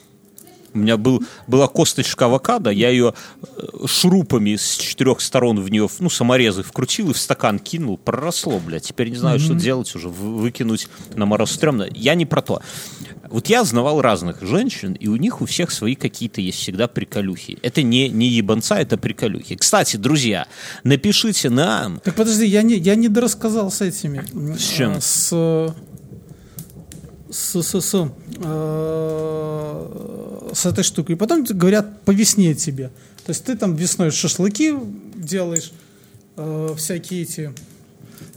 У меня был, была косточка авокадо, я ее э, шурупами с четырех сторон в нее, ну, саморезы вкрутил и в стакан кинул, проросло, блядь. Теперь не знаю, что делать уже, вы- выкинуть на мороз стрёмно. Я не про то. Вот я знавал разных женщин, и у них у всех свои какие-то есть всегда приколюхи. Это не, не ебанца, это приколюхи. Кстати, друзья, напишите нам, Так подожди, я не, я не дорассказал с этими. С чем? А, С, э, с, с, с, э, с этой штукой. И потом говорят по весне тебе. То есть ты там весной шашлыки делаешь, э, всякие эти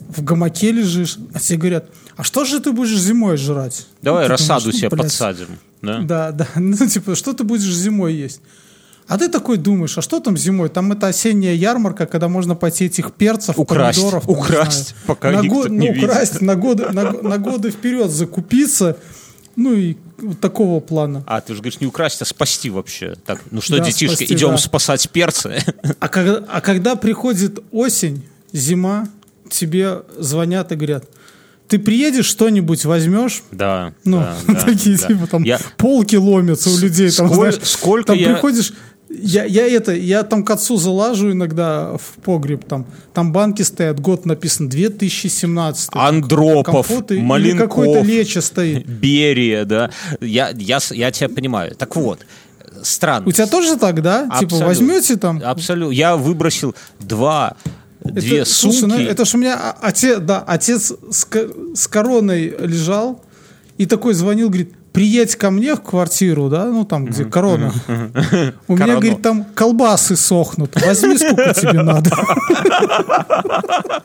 в гамаке лежишь, а тебе говорят, а что же ты будешь зимой жрать? давай Ну, рассаду думаешь, ну, себе блядь, подсадим. Да? Да, да. Ну, типа, что ты будешь зимой есть? А ты такой думаешь, а что там зимой? Там это осенняя ярмарка, когда можно пойти этих перцев, Украсть, помидоров, там, украсть, знаю, пока на никто год- не ну, видит. украсть на годы, на, на годы вперед закупиться, ну и вот такого плана. А, ты же говоришь, не украсть, а спасти вообще. Так, ну что, Да, детишки, спасти, идем да. спасать перцы? А когда, а когда приходит осень, зима, тебе звонят и говорят, ты приедешь, что-нибудь возьмешь? Да, Ну, да, такие да. типа там Я- полки ломятся у людей. Там, Сколь- знаешь, сколько там я- приходишь, я, я это, я там к отцу залажу иногда в погреб, там, там банки стоят, год написан 2017. Андропов, Компоты Маленков. какой-то леча стоит. Берия, да. Я, я, я тебя понимаю. Так вот, странно. У тебя тоже так, да? Типа Абсолютно. возьмете там? Абсолютно. Я выбросил два, две Это- слушай, сумки. ну, это ж у меня отец, да, отец с, с короной лежал и такой звонил, говорит, приедь ко мне в квартиру, да, ну там, где корона. У меня, говорит, там колбасы сохнут. Возьми, сколько тебе надо.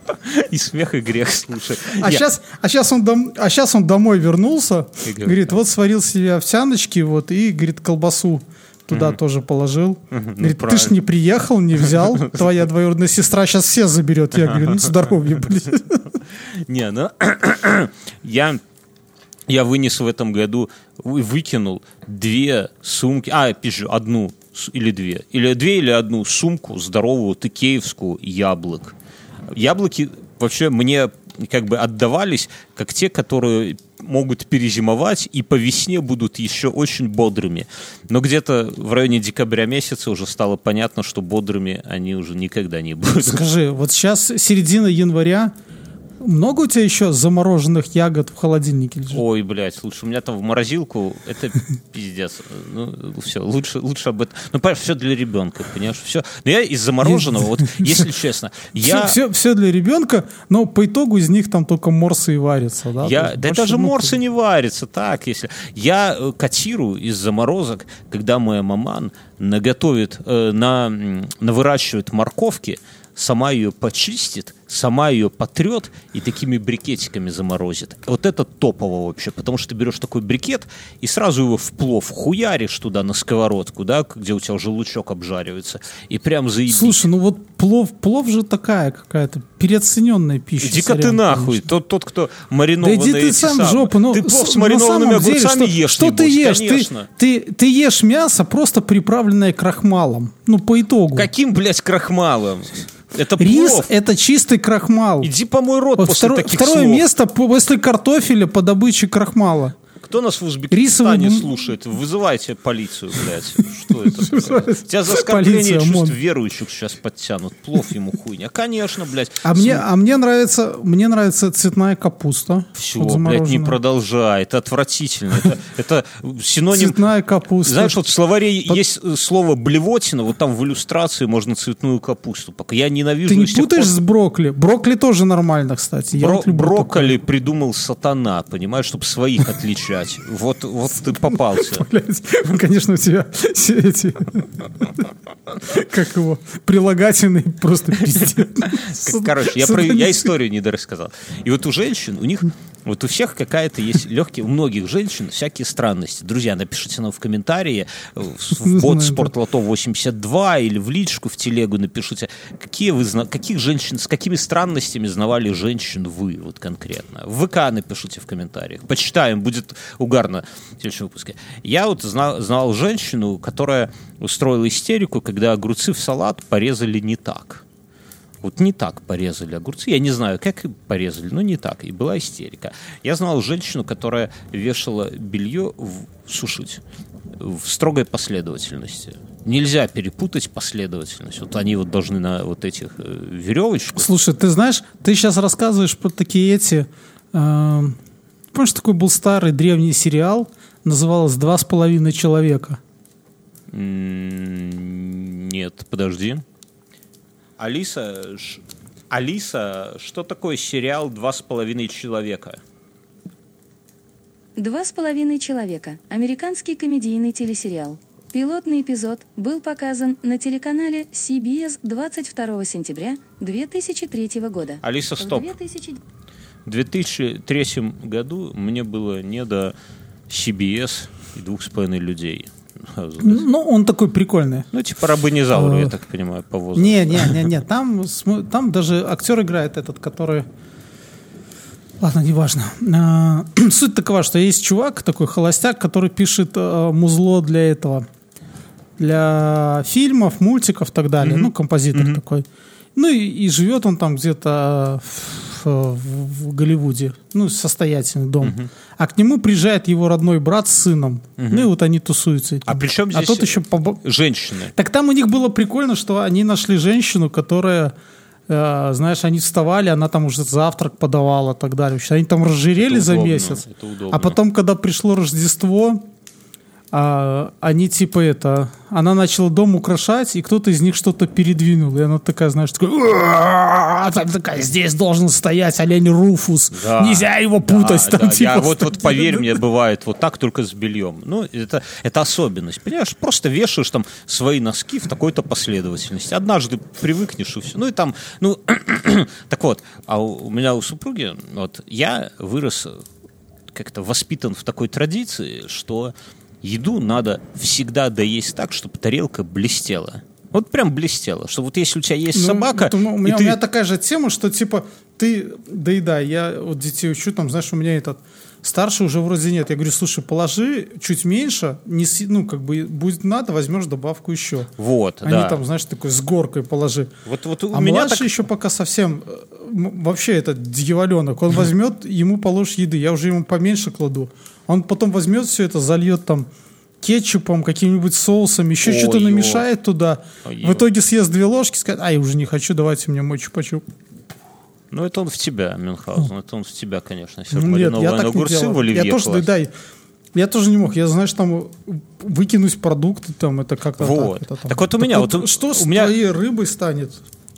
И смех, и грех, слушай. А сейчас, а сейчас он, дом, а сейчас он домой вернулся, говорит, вот сварил себе овсяночки, вот, и, говорит, колбасу туда тоже положил. Говорит, ты ж правильно. не приехал, не взял, твоя двоюродная сестра сейчас все заберет. Я говорю, ну здоровье, блин. Не, ну, я, я вынес в этом году, вы- выкинул две сумки, а, пишу, одну или две, или две или одну сумку здоровую тыкеевскую яблок. Яблоки вообще мне как бы отдавались как те, которые могут перезимовать и по весне будут еще очень бодрыми. Но где-то в районе декабря месяца уже стало понятно, что бодрыми они уже никогда не будут. Скажи, вот сейчас середина января, Много у тебя еще замороженных ягод в холодильнике лежит? Ой, блядь, слушай, у меня там в морозилку, это пиздец. Ну, все, лучше, лучше об этом. Ну, понимаешь, все для ребенка, понимаешь, все. Но я из замороженного, вот, если честно, я... Все, все, для ребенка, но по итогу из них там только морсы и варятся, да? Я, да даже ну, морсы не варятся, так, если... Я э, котирую из заморозок, когда моя маман наготовит, э, на, м, навыращивает морковки, сама ее почистит, сама ее потрет и такими брикетиками заморозит. Вот это топово вообще, потому что ты берешь такой брикет и сразу его в плов хуяришь туда на сковородку, да, где у тебя уже лучок обжаривается, и прям заебись. Слушай, ну вот плов, плов же такая какая-то переоцененная пища. Иди-ка ты сорян, нахуй, конечно. тот, тот, кто Да маринованные иди ты сам самые. жопу. Ну, ты плов с- маринованными самом деле, огурцами что, ешь, Что ты ешь? конечно. Ты, ты, ты ешь мясо, просто приправленное крахмалом. Ну, по итогу. Каким, блядь, крахмалом? Это Рис плов. — это чистый крахмал. Иди помой рот Вот после второ- таких второе слов. место по- после картофеля по добыче крахмала. Кто нас в Узбекистане Рисовый слушает? Вызывайте полицию, блядь. Что это такое? Тебя за оскорбление чувств верующих сейчас подтянут. Плов ему хуйня. Конечно, блядь. А мне, а мне нравится, мне нравится цветная капуста. Все, блядь, не продолжай. Это отвратительно. Это, это синоним... Цветная капуста. Знаешь, вот в словаре есть э, слово блевотина, вот там в иллюстрации можно цветную капусту. Пока я ненавижу Ты не путаешь пор- с брокколи? Брокколи тоже нормально, кстати. Бро- брокколи придумал сатана, понимаешь, чтобы своих отличать. Вот, вот ты попался. Блядь, ну, конечно, у тебя все эти... Как его? Прилагательные просто пиздец. Короче, я историю не дорассказал. И вот у женщин, у них, вот у всех какая-то есть легкие, у многих женщин всякие странности. Друзья, напишите нам в комментарии, э, в бот. Спортлото 82 или в личку, в телегу напишите, какие вы, каких женщин, с какими странностями знавали женщин вы, вот конкретно. В ВК напишите в комментариях. Почитаем, будет угарно в следующем выпуске. Я вот знал, знал женщину, которая устроила истерику, когда огурцы в салат порезали не так. Вот не так порезали огурцы. Я не знаю, как порезали, но не так. И была истерика. Я знал женщину, которая вешала белье в- сушить в строгой последовательности. Нельзя перепутать последовательность. Вот они вот должны на вот этих э, веревочках. Слушай, ты знаешь, ты сейчас рассказываешь про такие эти... э, помнишь, такой был старый древний сериал, называлось «Два с половиной человека». Нет, подожди. Алиса, ш- Алиса, что такое сериал «Два с половиной человека»? «Два с половиной человека» – американский комедийный телесериал. Пилотный эпизод был показан на телеканале CBS 22 сентября 2003 года. Алиса, В стоп. 2000 В 2003 году мне было не до CBS и двух с половиной людей. Ну, он такой прикольный. Ну, типа рабынизавру, я Э, так понимаю, по возрасту. Не, не, не, не, там, там даже актер играет этот, который... Ладно, неважно. А, Суть такова, что есть чувак, такой холостяк, который пишет э, музло для этого, для фильмов, мультиков и так далее. Ну, композитор такой. Ну, и, и живет он там где-то в, в- в Голливуде. Ну, состоятельный дом. А к нему приезжает его родной брат с сыном. Ну, и вот они тусуются. А при чем А здесь тот еще побо- женщины? так там у них было прикольно, что они нашли женщину, которая, э, знаешь, они вставали, она там уже завтрак подавала и так далее. Они там разжирели Это за удобно, месяц. это удобно. А потом, когда пришло Рождество, а, они типа это, она начала дом украшать, и кто-то из них что-то передвинул. И она такая, знаешь, такая, там такая, здесь должен стоять олень Руфус. Да. Нельзя его путать. Да, там, да, типа, я, вот, вот поверь мне, бывает вот так только с бельем. Ну, это, это особенность. Понимаешь, просто вешаешь там свои носки в такой-то последовательности. Однажды привыкнешь и все. Ну и там, ну, так вот, а у, у меня у супруги, вот, я вырос как-то воспитан в такой традиции, что еду надо всегда доесть так, чтобы тарелка блестела. Вот прям блестела. Что вот если у тебя есть Ну, собака, это у, и меня, ты- у меня такая же тема, что типа ты доедай, я вот детей учу, там, знаешь, у меня этот старший уже вроде нет. Я говорю, слушай, положи чуть меньше, не, ну, как бы будет надо, возьмешь добавку еще. вот, Они да. там, знаешь, такой с горкой положи. Вот, вот у а меня младший так еще пока совсем э, вообще этот дьяволенок. Он возьмет, ему положишь еды, я уже ему поменьше кладу. Он потом возьмет все это, зальет там кетчупом, каким-нибудь соусом, еще что-то Ой-ё. намешает туда. Ой-ё. В итоге съест две ложки, скажет, а, я уже не хочу, давайте мне мой чупа-чуп. Ну, это он в тебя, Мюнхгаузен. Это он в тебя, конечно. Ну, Нет, я так не делал. Я тоже, класть. дай, я тоже не мог. Я, знаешь, там выкинуть продукты, там, это как-то Вот. так. это там. Так вот у меня, вот у- что у с меня- твоей рыбой станет?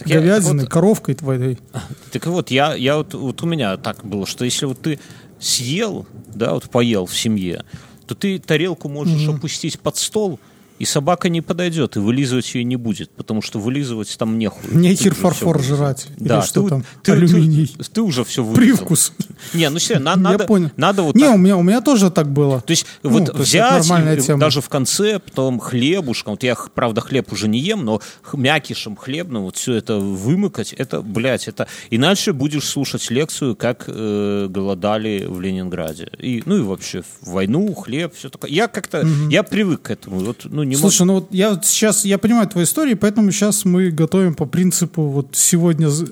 я- Говядиной, вот- коровкой твоей. Так вот, я, я вот, вот у меня так было, что если вот ты съел, да, вот поел в семье, то ты тарелку можешь опустить под стол, и собака не подойдет, и вылизывать ее не будет, потому что вылизывать там нехуй. Нехер Ты фарфор жрать. Да, Или что ты, там, ты- ты- алюминий. Ты, уже все вылизал. Привкус. Не, ну все, на- Я надо, понял. надо вот не, так у меня, у меня тоже так было. То есть Ну, вот то есть взять и тема. даже в конце, потом хлебушком, вот я, правда, хлеб уже не ем, но мякишем хлебным вот все это вымыкать, это, блядь, это... Иначе будешь слушать лекцию, как э, голодали в Ленинграде. И, ну и вообще войну, хлеб, все такое. Я как-то, я привык к этому. Вот, ну, не Слушай, ну вот я вот сейчас, я понимаю твою историю, поэтому сейчас мы готовим по принципу вот сегодня з-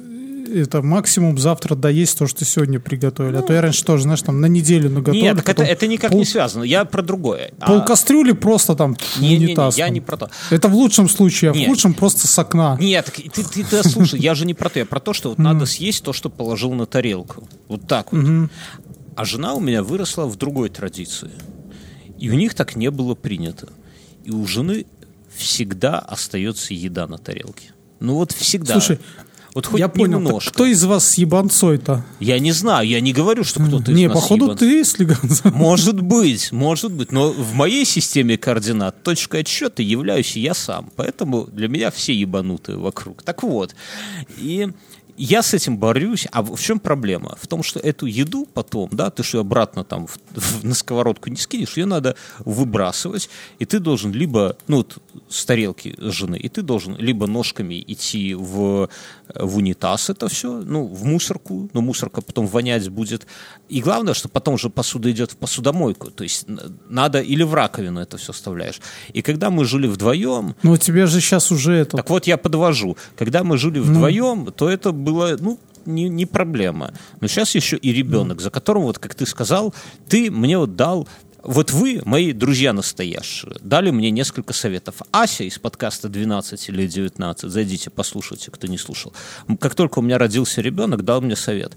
это максимум, завтра доесть то, что сегодня приготовили. а то я раньше тоже, знаешь, там на неделю могу... наготовлю. Нет, так это, это никак пол, не связано. Я про другое. А- Пол кастрюли просто там Не, не, не, унитаз. я там. не про то. Это в лучшем случае, а Нет. в худшем просто с окна. Нет, так ты, ты, ты слушай, я же не про то, я про то, что вот надо съесть то, что положил на тарелку. Вот так вот. А жена у меня выросла в другой традиции. И у них так не было принято. И у жены всегда остается еда на тарелке. Ну вот всегда. Слушай, вот хоть я понял, немножко. кто из вас с ебанцой-то? Я не знаю, я не говорю, что кто-то из Не, нас походу ебан. ты с. Может быть, может быть. Но в моей системе координат точкой отсчета являюсь я сам. Поэтому для меня все ебанутые вокруг. Так вот. И я с этим борюсь. А в чем проблема? В том, что эту еду потом, да, ты что обратно там в- в- на сковородку не скинешь, ее надо выбрасывать. И ты должен либо, ну, вот с тарелки жены, и ты должен либо ножками идти в, в унитаз это все, ну, в мусорку, но мусорка потом вонять будет. И главное, что потом же посуда идет в посудомойку. То есть надо или в раковину это все вставляешь. И когда мы жили вдвоем, Ну, у тебя же сейчас уже это... так вот я подвожу. Когда мы жили вдвоем, то это было, ну, не, не проблема. Но сейчас еще и ребенок, за которым, вот как ты сказал, ты мне вот дал вот вы, мои друзья настоящие, дали мне несколько советов. Ася из подкаста 12 или 19, зайдите, послушайте, кто не слушал. Как только у меня родился ребенок, дал мне совет.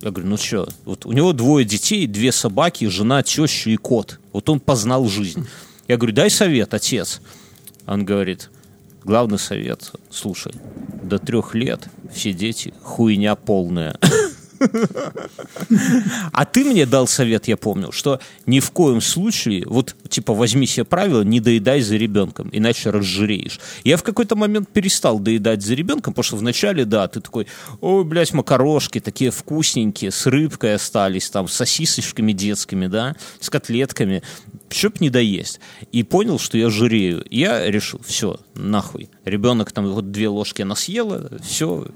Я говорю, ну что, вот у него двое детей, две собаки, жена, теща и кот. Вот он познал жизнь. Я говорю, дай совет, отец. Он говорит, главный совет, слушай, до трех лет все дети хуйня полная. А ты мне дал совет, я помню, что ни в коем случае, вот, типа, возьми себе правило, не доедай за ребенком, иначе разжиреешь. Я в какой-то момент перестал доедать за ребенком, потому что вначале, да, ты такой, ой, блядь, макарошки такие вкусненькие, с рыбкой остались, там, с сосисочками детскими, да, с котлетками, чтоб не доесть. И понял, что я жирею. Я решил, все, нахуй. Ребенок там вот две ложки она съела, все,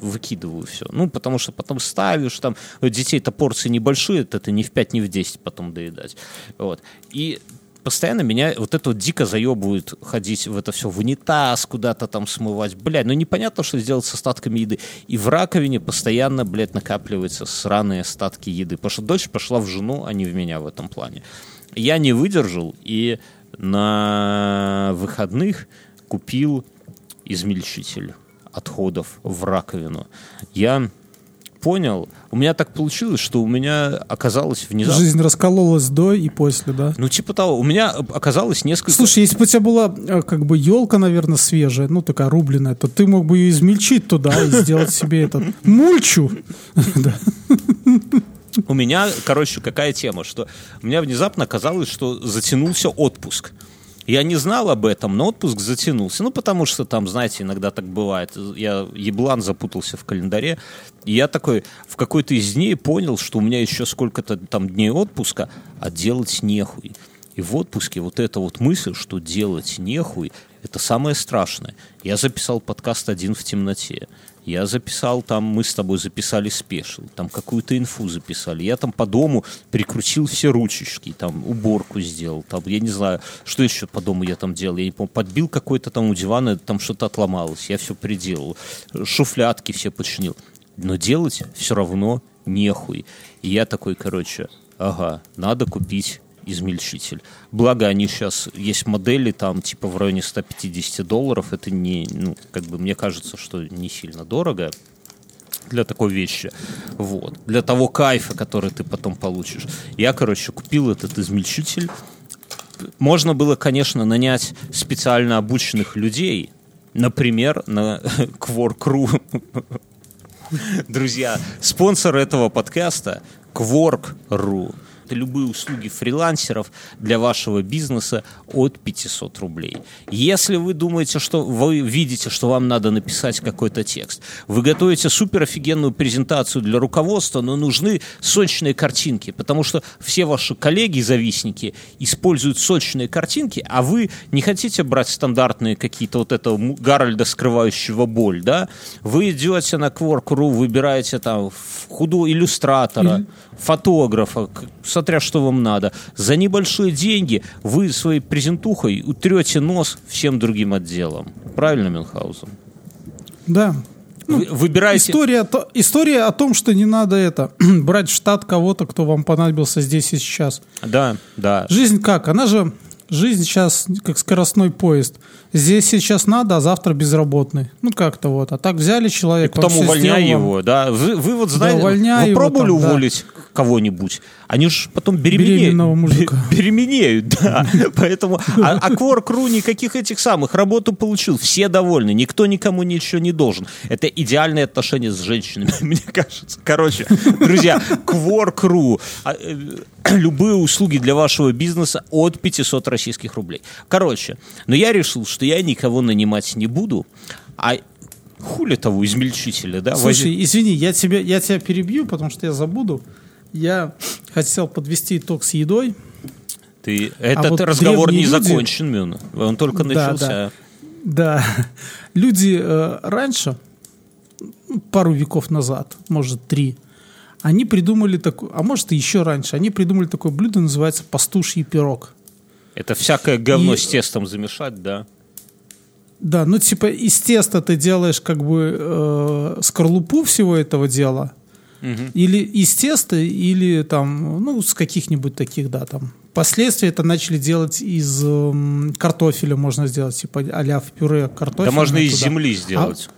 выкидываю все. Ну, потому что потом ставишь, там, у детей-то порции небольшие, это ни в 5, ни в 10 потом доедать. Вот. И постоянно меня вот это вот дико заебывают ходить в это все в унитаз, куда-то там смывать. Блядь, ну непонятно, что сделать с остатками еды. И в раковине постоянно, блядь, накапливаются сраные остатки еды. Потому что дочь пошла в жену, а не в меня в этом плане. Я не выдержал и на выходных купил измельчитель отходов в раковину. Я понял, у меня так получилось, что у меня оказалось внезапно... Жизнь раскололась до и после, да? Ну, типа того, у меня оказалось несколько... Слушай, если бы у тебя была э, как бы елка, наверное, свежая, ну такая рубленая, то ты мог бы ее измельчить туда и сделать себе этот мульчу. У меня, короче, какая тема, что у меня внезапно оказалось, что затянулся отпуск. Я не знал об этом, но отпуск затянулся. Ну, потому что там, знаете, иногда так бывает. Я еблан запутался в календаре. И я такой в какой-то из дней понял, что у меня еще сколько-то там дней отпуска, а делать нехуй. И в отпуске вот эта вот мысль, что делать нехуй, это самое страшное. Я записал подкаст «Один в темноте». Я записал там, мы с тобой записали спешл, там какую-то инфу записали. Я там по дому прикрутил все ручечки, там уборку сделал, там, я не знаю, что еще по дому я там делал. Я не помню, подбил какой-то там у дивана, там что-то отломалось, я все приделал. Шуфлятки все починил. Но делать все равно нехуй. И я такой, короче, ага, надо купить измельчитель. Благо, они сейчас есть модели там типа в районе 150 долларов. Это не, ну, как бы мне кажется, что не сильно дорого. для такой вещи. Вот. Для того кайфа, который ты потом получишь. Я, короче, купил этот измельчитель. Можно было, конечно, нанять специально обученных людей, например, на Quark.ru. Друзья, спонсор этого подкаста Quark.ru любые услуги фрилансеров для вашего бизнеса от 500 рублей. Если вы думаете, что вы видите, что вам надо написать какой-то текст, вы готовите супер офигенную презентацию для руководства, но нужны сочные картинки, потому что все ваши коллеги-завистники используют сочные картинки, а вы не хотите брать стандартные какие-то вот этого Гарольда, скрывающего боль, да? Вы идете на Quark.ru, выбираете там худого иллюстратора, фотографа, смотря что вам надо. За небольшие деньги вы своей презентухой утрете нос всем другим отделам. Правильно, Мюнхгаузен? Да. Вы, выбираете... История, то- история о том, что не надо это брать в штат кого-то, кто вам понадобился здесь и сейчас. Да, да. Жизнь как? Она же жизнь сейчас как скоростной поезд. Здесь сейчас надо, а завтра безработный. Ну как-то вот. А так взяли И человека. потом он всё увольняй сделал его, да. Вы, вы вот знаете, увольняй вы его пробовали там, да. Кого-нибудь? Они же потом беременеют. Беременного мужика. Бе- Беременеют, да. Поэтому, а, а Quark.ru никаких этих самых работу получил. Все довольны, никто никому ничего не должен. Это идеальные отношения с женщинами, мне кажется. Короче, друзья, Quark.ru. А, э, Любые услуги для вашего бизнеса от 500 российских рублей. Короче, но я решил, что я никого нанимать не буду, а хули того измельчителя, да? Слушай, извини, я тебя, я тебя перебью, потому что я забуду. Я хотел подвести итог с едой. Ты, этот вот разговор не люди- закончен, Мюн. Он только Да, начался. Да. Люди э, раньше, пару веков назад, может, три, они придумали такой, а может, и еще раньше, они придумали такое блюдо, называется пастуший пирог. Это всякое говно И- с тестом замешать, да? Да, ну типа из теста ты делаешь как бы э, скорлупу всего этого дела, или из теста, или там, ну, с каких-нибудь таких, да, там. Впоследствии это начали делать из эм, картофеля, можно сделать, типа а-ля в пюре картофеля. Да можно из земли сделать.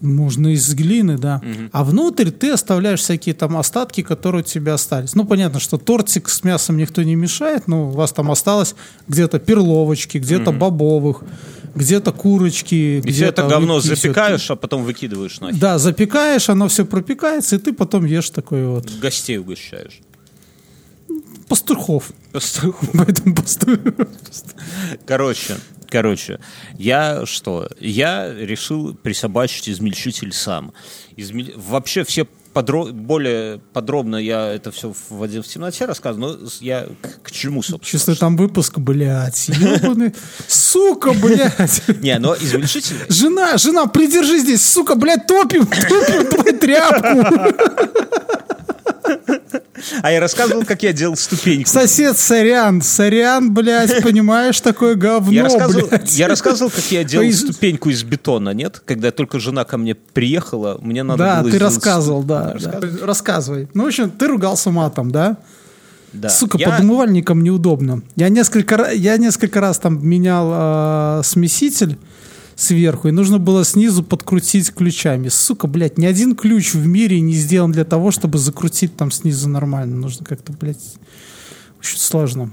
Можно из глины, да. А внутрь ты оставляешь всякие там остатки, которые у тебя остались. Ну, понятно, что тортик с мясом никто не мешает, но у вас там осталось где-то перловочки, где-то бобовых, где-то курочки. И где-то все это говно рыбки, запекаешь, а потом выкидываешь нахер. Да, запекаешь, оно все пропекается, и ты потом ешь такой вот Гостей угощаешь. пастухов. Просто- Поэтому пастух. Короче, короче, я что? Я решил присобачить измельчитель сам. Измель- Вообще все подро- более подробно я это все в «Один в темноте» рассказываю, но я к, к чему, собственно? Чувствую, там выпуск, блядь, ебаный. Сука, блядь. Не, но измельчитель... Жена, жена, придержи здесь, сука, блядь, топим, топим твою тряпку. А я рассказывал, как я делал ступеньку. Сосед, сорян, сорян, блядь, понимаешь, такое говно, Я рассказывал, блядь. я рассказывал, как я делал ступеньку из бетона, нет? Когда только жена ко мне приехала, мне надо Да, было ты сделать рассказывал, да, Рассказывал? да. Рассказывай. Ну, в общем, ты ругался матом, да? Да. Сука, Я- под умывальником неудобно. Я несколько, я несколько раз там менял э, смеситель сверху, и нужно было снизу подкрутить ключами. Сука, блядь, ни один ключ в мире не сделан для того, чтобы закрутить там снизу нормально. Нужно как-то, блядь, очень сложно.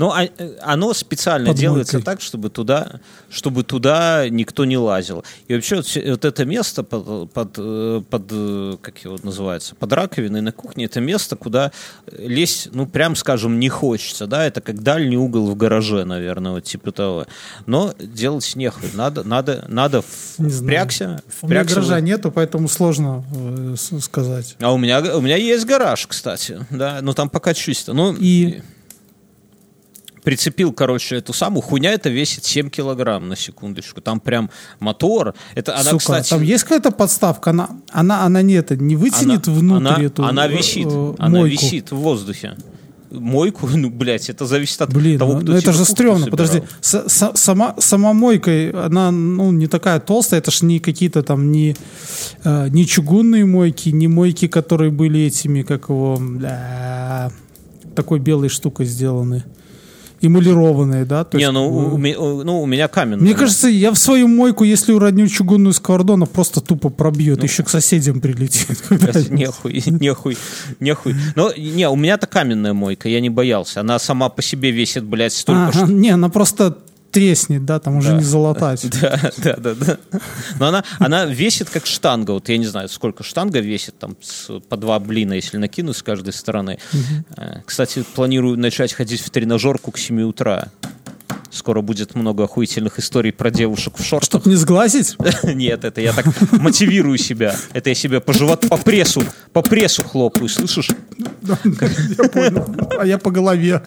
Ну, а- э, оно специально Под делается мойкой. так, чтобы туда, чтобы туда никто не лазил. И вообще вот, вот это место под, под, э, под, э, как его называется, под раковиной на кухне, это место, куда лезть, ну, прям скажем, не хочется, да, это как дальний угол в гараже, наверное, вот типа того. Но делать нехуй, надо, надо, надо Не знаю. впрягся, У меня впрягся в- гаража нету, поэтому сложно э, сказать. А у меня, у меня есть гараж, кстати, да, но там пока чисто. Ну, И прицепил, короче, эту самую хуйня, это весит 7 килограмм на секундочку. Там прям мотор. Это она, Сука, кстати, там есть какая-то подставка? Она, она, она не, это, не вытянет она, внутрь она, эту она э, висит, э, она мойку? висит в воздухе. Мойку, ну, блядь, это зависит от Блин, того, ну, кто ну это же стрёмно. собирал. Подожди, с- с- сама, сама мойка, она ну, не такая толстая, это ж не какие-то там не, э, не чугунные мойки, не мойки, которые были этими, как его, бля, такой белой штукой сделаны. Эмалированные, да? То Не, есть, ну, бы- у, у- ну, у меня каменная. Мне кажется, я в свою мойку, если уроню чугунную сковороду, она просто тупо пробьет, еще к соседям прилетит. Нехуй, нехуй, нехуй. Но, не, у меня-то каменная мойка, я не боялся. Она сама по себе весит, блядь, столько, что... Не, она просто треснет, да, там уже Да. не залатать. Да, да, да, да. Но она, она весит как штанга. Вот я не знаю, сколько штанга весит, там с- по два блина, если накинуть с каждой стороны. Э, Кстати, планирую начать ходить в тренажерку к 7 утра. Скоро будет много охуительных историй про девушек в шортах. Чтоб не сглазить? Нет, это я так мотивирую себя. Это я себя по животу, по прессу, по прессу хлопаю, слышишь? Я понял. А я по голове.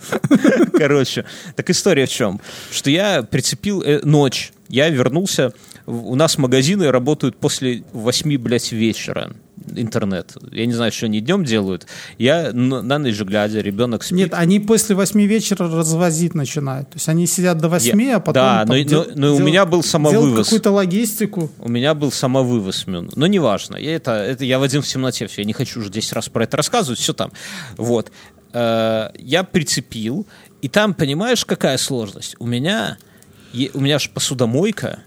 Короче, так история в чем? Что я прицепил э, ночь. Я вернулся. У нас магазины работают после 8, блядь, вечера. Интернет. Я не знаю, что они днем делают. Я на ночь глядя, ребенок спит. Нет, они после восьми вечера развозить начинают. То есть они сидят до восьми, а потом... да, но- дел- но- но у дел- меня был самовывоз. какую-то логистику. У меня был самовывоз, Мюн. Но неважно. Я это, это я в один в темноте все. Я не хочу уже 10 раз про это рассказывать. Все там. Вот. Э, я прицепил. И там, понимаешь, какая сложность? У меня, у меня же посудомойка.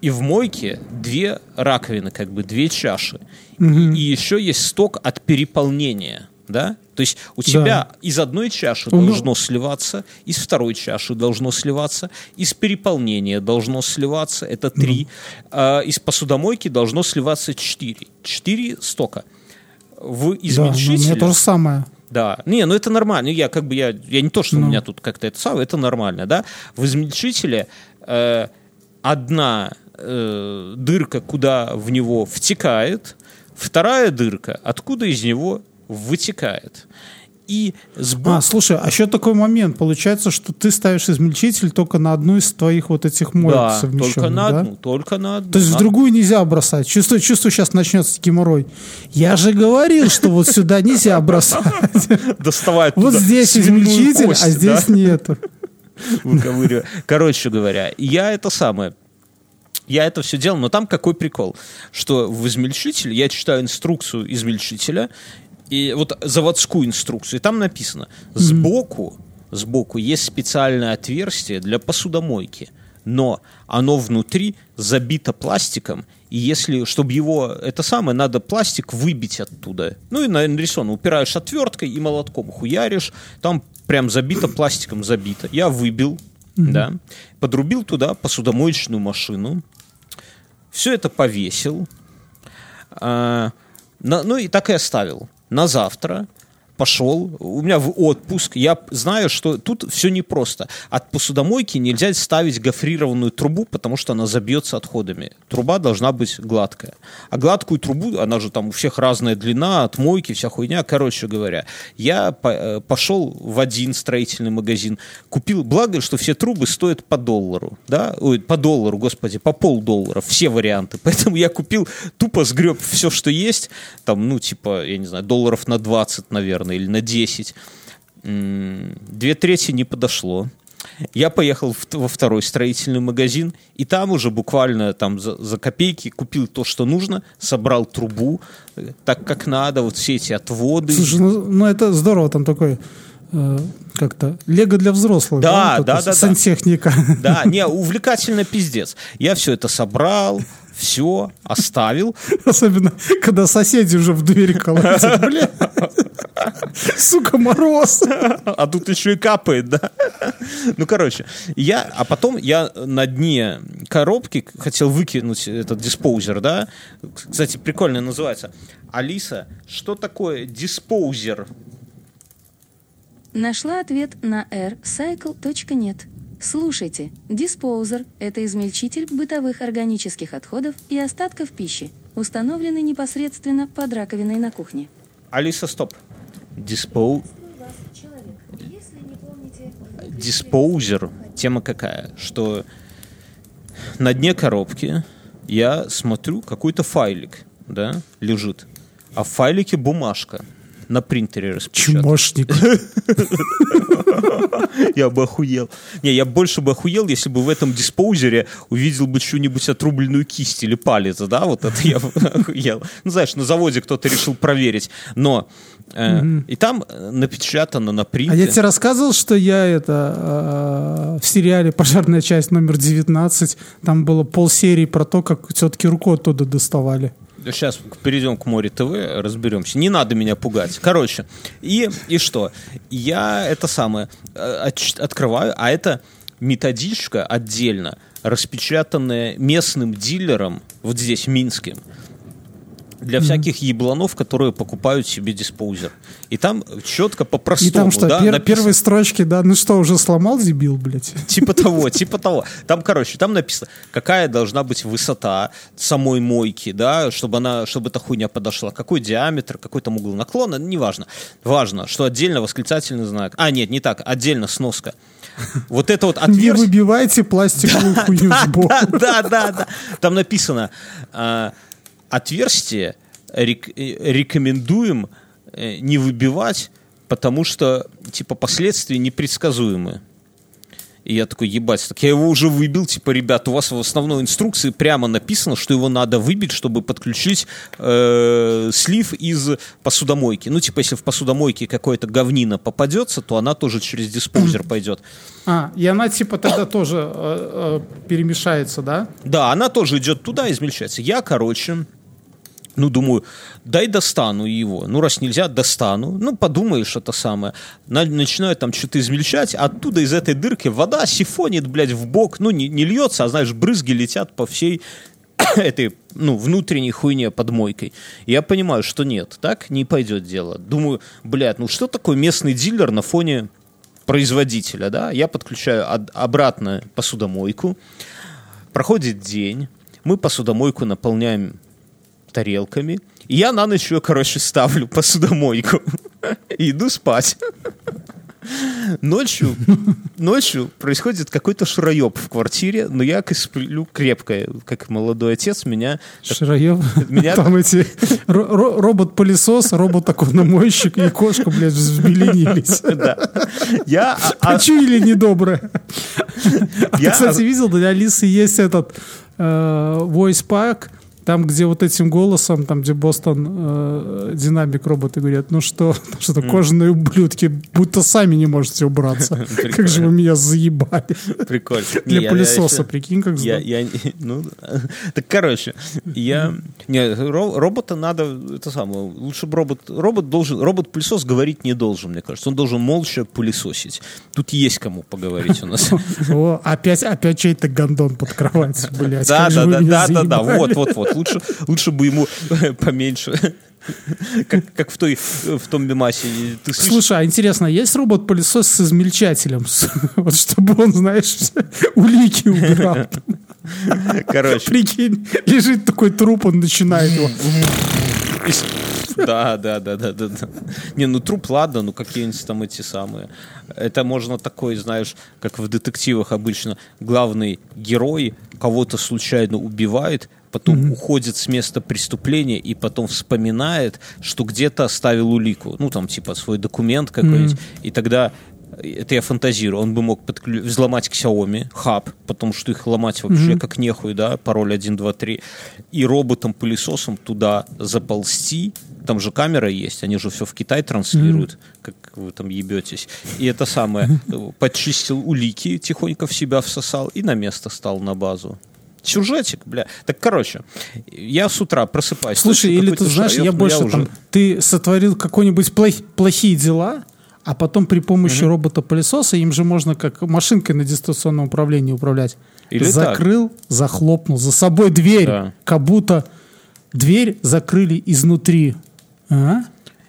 И в мойке две раковины, как бы две чаши. И, и еще есть сток от переполнения. Да? То есть у тебя из одной чаши Ну, должно сливаться, из второй чаши должно сливаться, из переполнения должно сливаться, это три, а из посудомойки должно сливаться четыре. Четыре стока. В Да, ну, у измельчителе... меня то же самое. Да, не, ну это нормально. Я как бы я, я не то, что у Ну. меня тут как-то это самое, это нормально, да. В измельчителе э, одна э, дырка, куда в него втекает, вторая дырка, откуда из него вытекает. И сбоку... А, слушай, а еще такой момент. Получается, что ты ставишь измельчитель только на одну из твоих вот этих моек да, только на да? одну, только на одну. То есть На- в другую нельзя бросать. Чувствую, чувствую, сейчас начнется геморрой. Я же говорил, что вот сюда нельзя бросать. доставает Вот здесь измельчитель, а здесь нету. Короче говоря, я это самое... Я это все делал, но там какой прикол, что в измельчителе я читаю инструкцию измельчителя, и вот заводскую инструкцию, и там написано, сбоку, сбоку есть специальное отверстие для посудомойки, но оно внутри забито пластиком, и если, чтобы его, это самое, надо пластик выбить оттуда. Ну и на- нарисовано, упираешь отверткой и молотком хуяришь, там прям забито пластиком забито. Я выбил, да, подрубил туда посудомоечную машину, все это повесил, а, на- ну и так и оставил. На завтра пошел, у меня в отпуск, я знаю, что тут все непросто. От посудомойки нельзя ставить гофрированную трубу, потому что она забьется отходами. Труба должна быть гладкая. А гладкую трубу, она же там у всех разная длина, от мойки, вся хуйня. Короче говоря, я э, пошел в один строительный магазин, купил, благо, что все трубы стоят по доллару, да, ой, по доллару, господи, по полдоллара, все варианты. Поэтому я купил, тупо сгреб все, что есть, там, ну, типа, я не знаю, долларов на 20, наверное, или на 10. М, Две трети не подошло. Я поехал в- во второй строительный магазин, и там уже буквально там за, за копейки купил то, что нужно, собрал трубу, э, так как надо, вот все эти отводы. Слушай, ну, ну это здорово, там такой э, как-то лего для взрослых. Да, да, да, да. Сантехника. Да, не, увлекательно пиздец. Я все это собрал, все, оставил. Особенно, когда соседи уже в двери колотят. Бля. Сука, мороз. А тут еще и капает, да? Ну, короче, я, а потом я на дне коробки хотел выкинуть этот диспоузер, да? Кстати, прикольно называется. Алиса, что такое диспоузер? Нашла ответ на rcycle.net. Слушайте, диспоузер – это измельчитель бытовых органических отходов и остатков пищи, установленный непосредственно под раковиной на кухне. Алиса, стоп. Диспоу... Диспоузер. Тема какая? Что на дне коробки я смотрю, какой-то файлик, да, лежит. А в файлике бумажка. На принтере распечатать. Чмошник. Я бы охуел. Не, я больше бы охуел, если бы в этом диспоузере увидел бы что-нибудь отрубленную кисть или палец, да, вот это я бы охуел. Ну, знаешь, на заводе кто-то решил проверить. Но э, и там э, напечатано на А принтере. я тебе рассказывал, что я это э, в сериале «Пожарная часть номер 19», там было полсерии про то, как все-таки руку оттуда доставали. Сейчас перейдем к Море ТВ, разберемся. Не надо меня пугать. Короче, и, и что? Я это самое э, открываю, а это методичка отдельно, распечатанная местным дилером, вот здесь, в Для всяких ебланов, которые покупают себе диспоузер. И там четко И по-простому, там что, да, пер- написано- первые строчки, да, ну что, уже сломал дебил, блядь? Типа того, типа того. Там, короче, там написано, какая должна быть высота самой мойки, да, чтобы она, чтобы эта хуйня подошла, какой диаметр, какой там угол наклона, неважно. Важно, что отдельно восклицательный знак. А, нет, не так, отдельно сноска. Вот это вот Не отверстие. выбивайте пластиковую хуйню сбоку. Да, да, да, да. Там написано, а, отверстие рек- рекомендуем э, не выбивать, потому что, типа, последствия непредсказуемы. И я такой, ебать, так я его уже выбил, типа, ребят, у вас в основной инструкции прямо написано, что его надо выбить, чтобы подключить э, слив из посудомойки. Ну, типа, если в посудомойке какое-то говнина попадется, то она тоже через диспоузер пойдет. А, и она типа тогда тоже э, э, перемешается, да? Да, она тоже идет туда, измельчается. Я, короче, ну, думаю, дай достану его. Ну, раз нельзя, достану. Ну, подумаешь, это самое. На- начинаю там что-то измельчать, а оттуда из этой дырки вода сифонит, блядь, в бок. Ну, не, не льется, а, знаешь, брызги летят по всей этой, ну, внутренней хуйне под мойкой. Я понимаю, что нет, так не пойдет дело. Думаю, блядь, ну что такое местный дилер на фоне производителя, да? Я подключаю од- обратно посудомойку. Проходит день, мы посудомойку наполняем тарелками. И я на ночь ее, короче, ставлю посудомойку. И иду спать. Ночью, ночью происходит какой-то шуроеб в квартире, но я сплю крепко, как молодой отец, меня... Шароеб. Меня- Там эти ро- ро- робот-пылесос, робот-окономойщик и кошка, блядь, взбеленились. Да. Я... а- а- Почуяли недоброе. А ты, Я- кстати, видел, для Алисы есть этот э, voice pack, там, где вот этим голосом, там, где Бостон э, динамик роботы говорят, ну что, что-то кожаные ублюдки, будто сами не можете убраться. Как же вы меня заебали. Прикольно. Для пылесоса, прикинь, как ну, так, короче, я, не, ро- робота надо, это самое, лучше бы робот, робот должен, робот-пылесос говорить не должен, мне кажется, он должен молча пылесосить. Тут есть кому поговорить у нас. О, опять, опять чей-то гондон под кровать, блядь. Да, да, да, да, да, вот, вот, вот, лучше, лучше бы ему поменьше, как, как в той, в том мемасе. Ты слышишь? Слушай, а интересно, есть робот-пылесос с измельчателем? Вот чтобы он, знаешь, улики убирал. короче, Прикинь, лежит такой труп, он начинает его. Да, да, да, да, да, да. Не, ну труп, ладно, ну какие-нибудь там эти самые. Это можно такой, знаешь, как в детективах обычно, главный герой кого-то случайно убивает, потом уходит с места преступления и потом вспоминает, что где-то оставил улику, ну там типа свой документ какой-нибудь, и тогда это я фантазирую, он бы мог подклю- взломать Xiaomi, хаб, потому что их ломать вообще как нехуй, да, пароль 1, 2, 3, и роботом-пылесосом туда заползти, там же камера есть, они же все в Китай транслируют, как вы там ебетесь, и это самое, э, подчистил улики, тихонько в себя всосал и на место стал на базу. Сюжетик, бля. Так, короче, я с утра просыпаюсь. Слушай, или ты знаешь, я шаёк, но больше уже- там, ты сотворил какой-нибудь плох- плохие дела, а потом при помощи робота-пылесоса им же можно как машинкой на дистанционном управлении управлять. Или Закрыл, захлопнул за собой дверь, Да. как будто дверь закрыли изнутри. А?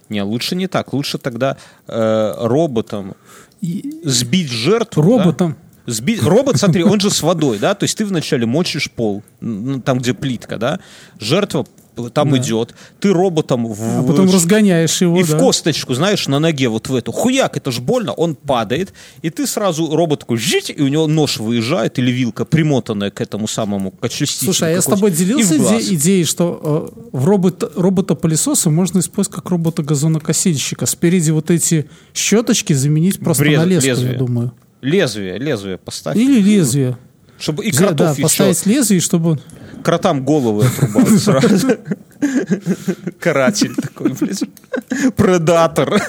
Не, лучше не так. Лучше тогда э, роботом И- сбить жертву. Роботом. да? Сбить... Робот, смотри, он же с водой, да, то есть ты вначале мочишь пол, там, где плитка, да, жертва там идет, ты роботом в... А потом разгоняешь его, и да. в косточку, знаешь, на ноге вот в эту. Хуяк, это ж больно, он падает, и ты сразу робот такой жить, и у него нож выезжает, или вилка, примотанная к этому самому, к очистителю. Слушай, а я с тобой делился иде- идеей, что э, в робот, робота-пылесоса можно использовать как робота-газонокосильщика. Спереди вот эти щеточки заменить просто Брез- на леску, лезвие. я думаю. Лезвие, лезвие поставь. Или лезвие. Чтобы и кротов да, еще поставить лезвие, чтобы... он- кротам головы отрубают сразу. Каратель такой, блядь. Предатор.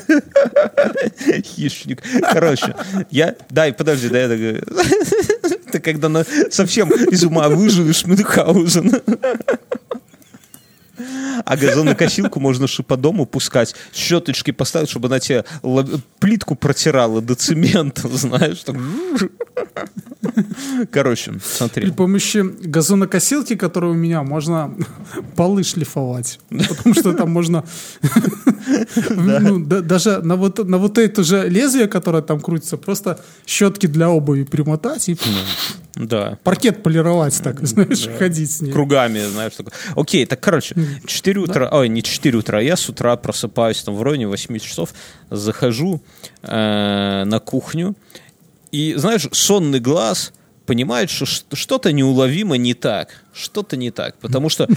Хищник. Короче, я... Дай, подожди, дай я. Ты когда совсем из ума выживешь Мюнхгаузен. А газонокосилку можно же дому пускать, щеточки поставить, чтобы она тебе плитку протирала до цемента, знаешь. так. Короче, При смотри. помощи газонокосилки, которая у меня, можно полы шлифовать. Потому что там можно ну, да- даже на вот, это же лезвие, которое там крутится, просто щетки для обуви примотать и Да. паркет полировать так, знаешь, ходить с ней. кругами, знаешь, такой. Окей, так, короче, 4 утра, ой, не 4 утра, я с утра просыпаюсь там в районе 8 часов, захожу э, на кухню, и, знаешь, сонный глаз понимает, что что-то неуловимо не так, что-то не так, потому что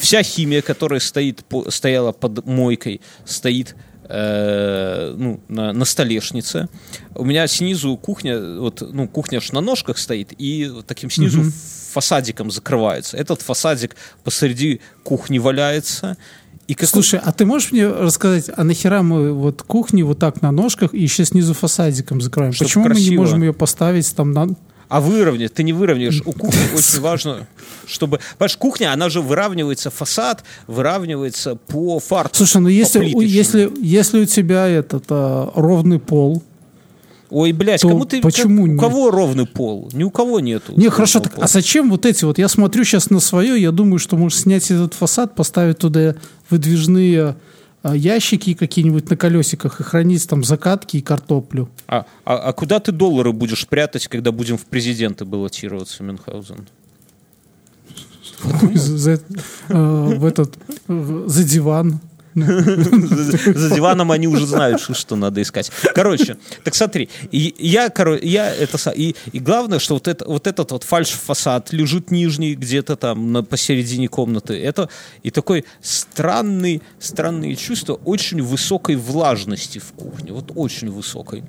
вся химия, которая стоит, стояла под мойкой, стоит э, ну, на, на столешнице. У меня снизу кухня, вот, ну, кухня ж на ножках стоит, и вот таким снизу фасадиком закрывается. Этот фасадик посреди кухни валяется. И как Слушай, а ты можешь мне рассказать, а нахера мы вот кухни вот так на ножках и еще снизу фасадиком закроем? Чтоб Почему мы не красиво. можем ее поставить там на... А выровнять, ты не выровняешь. У кухни очень важно, чтобы... Понимаешь, кухня, она же выравнивается, фасад выравнивается по фарту. Слушай, ну если, если, если у тебя этот а, ровный пол, Ой, блядь, то кому ты... почему как- у нет? кого ровный пол? Ни у кого нету. Не, хорошо, так, пола. а зачем вот эти вот? Я смотрю сейчас на свое, я думаю, что можешь снять этот фасад, поставить туда выдвижные а, ящики какие-нибудь на колесиках и хранить там закатки и картоплю. А, а- а куда ты доллары будешь прятать, когда будем в президенты баллотироваться, Мюнхгаузен? За, за- э, в этот, за диван. За диваном они уже знают, что, надо искать. Короче, так смотри, и я, коро- я это, и, и главное, что вот, это, вот этот вот фальш-фасад лежит нижний где-то там на, посередине комнаты. Это и такой странный, странные чувства очень высокой влажности в кухне. Вот очень высокой.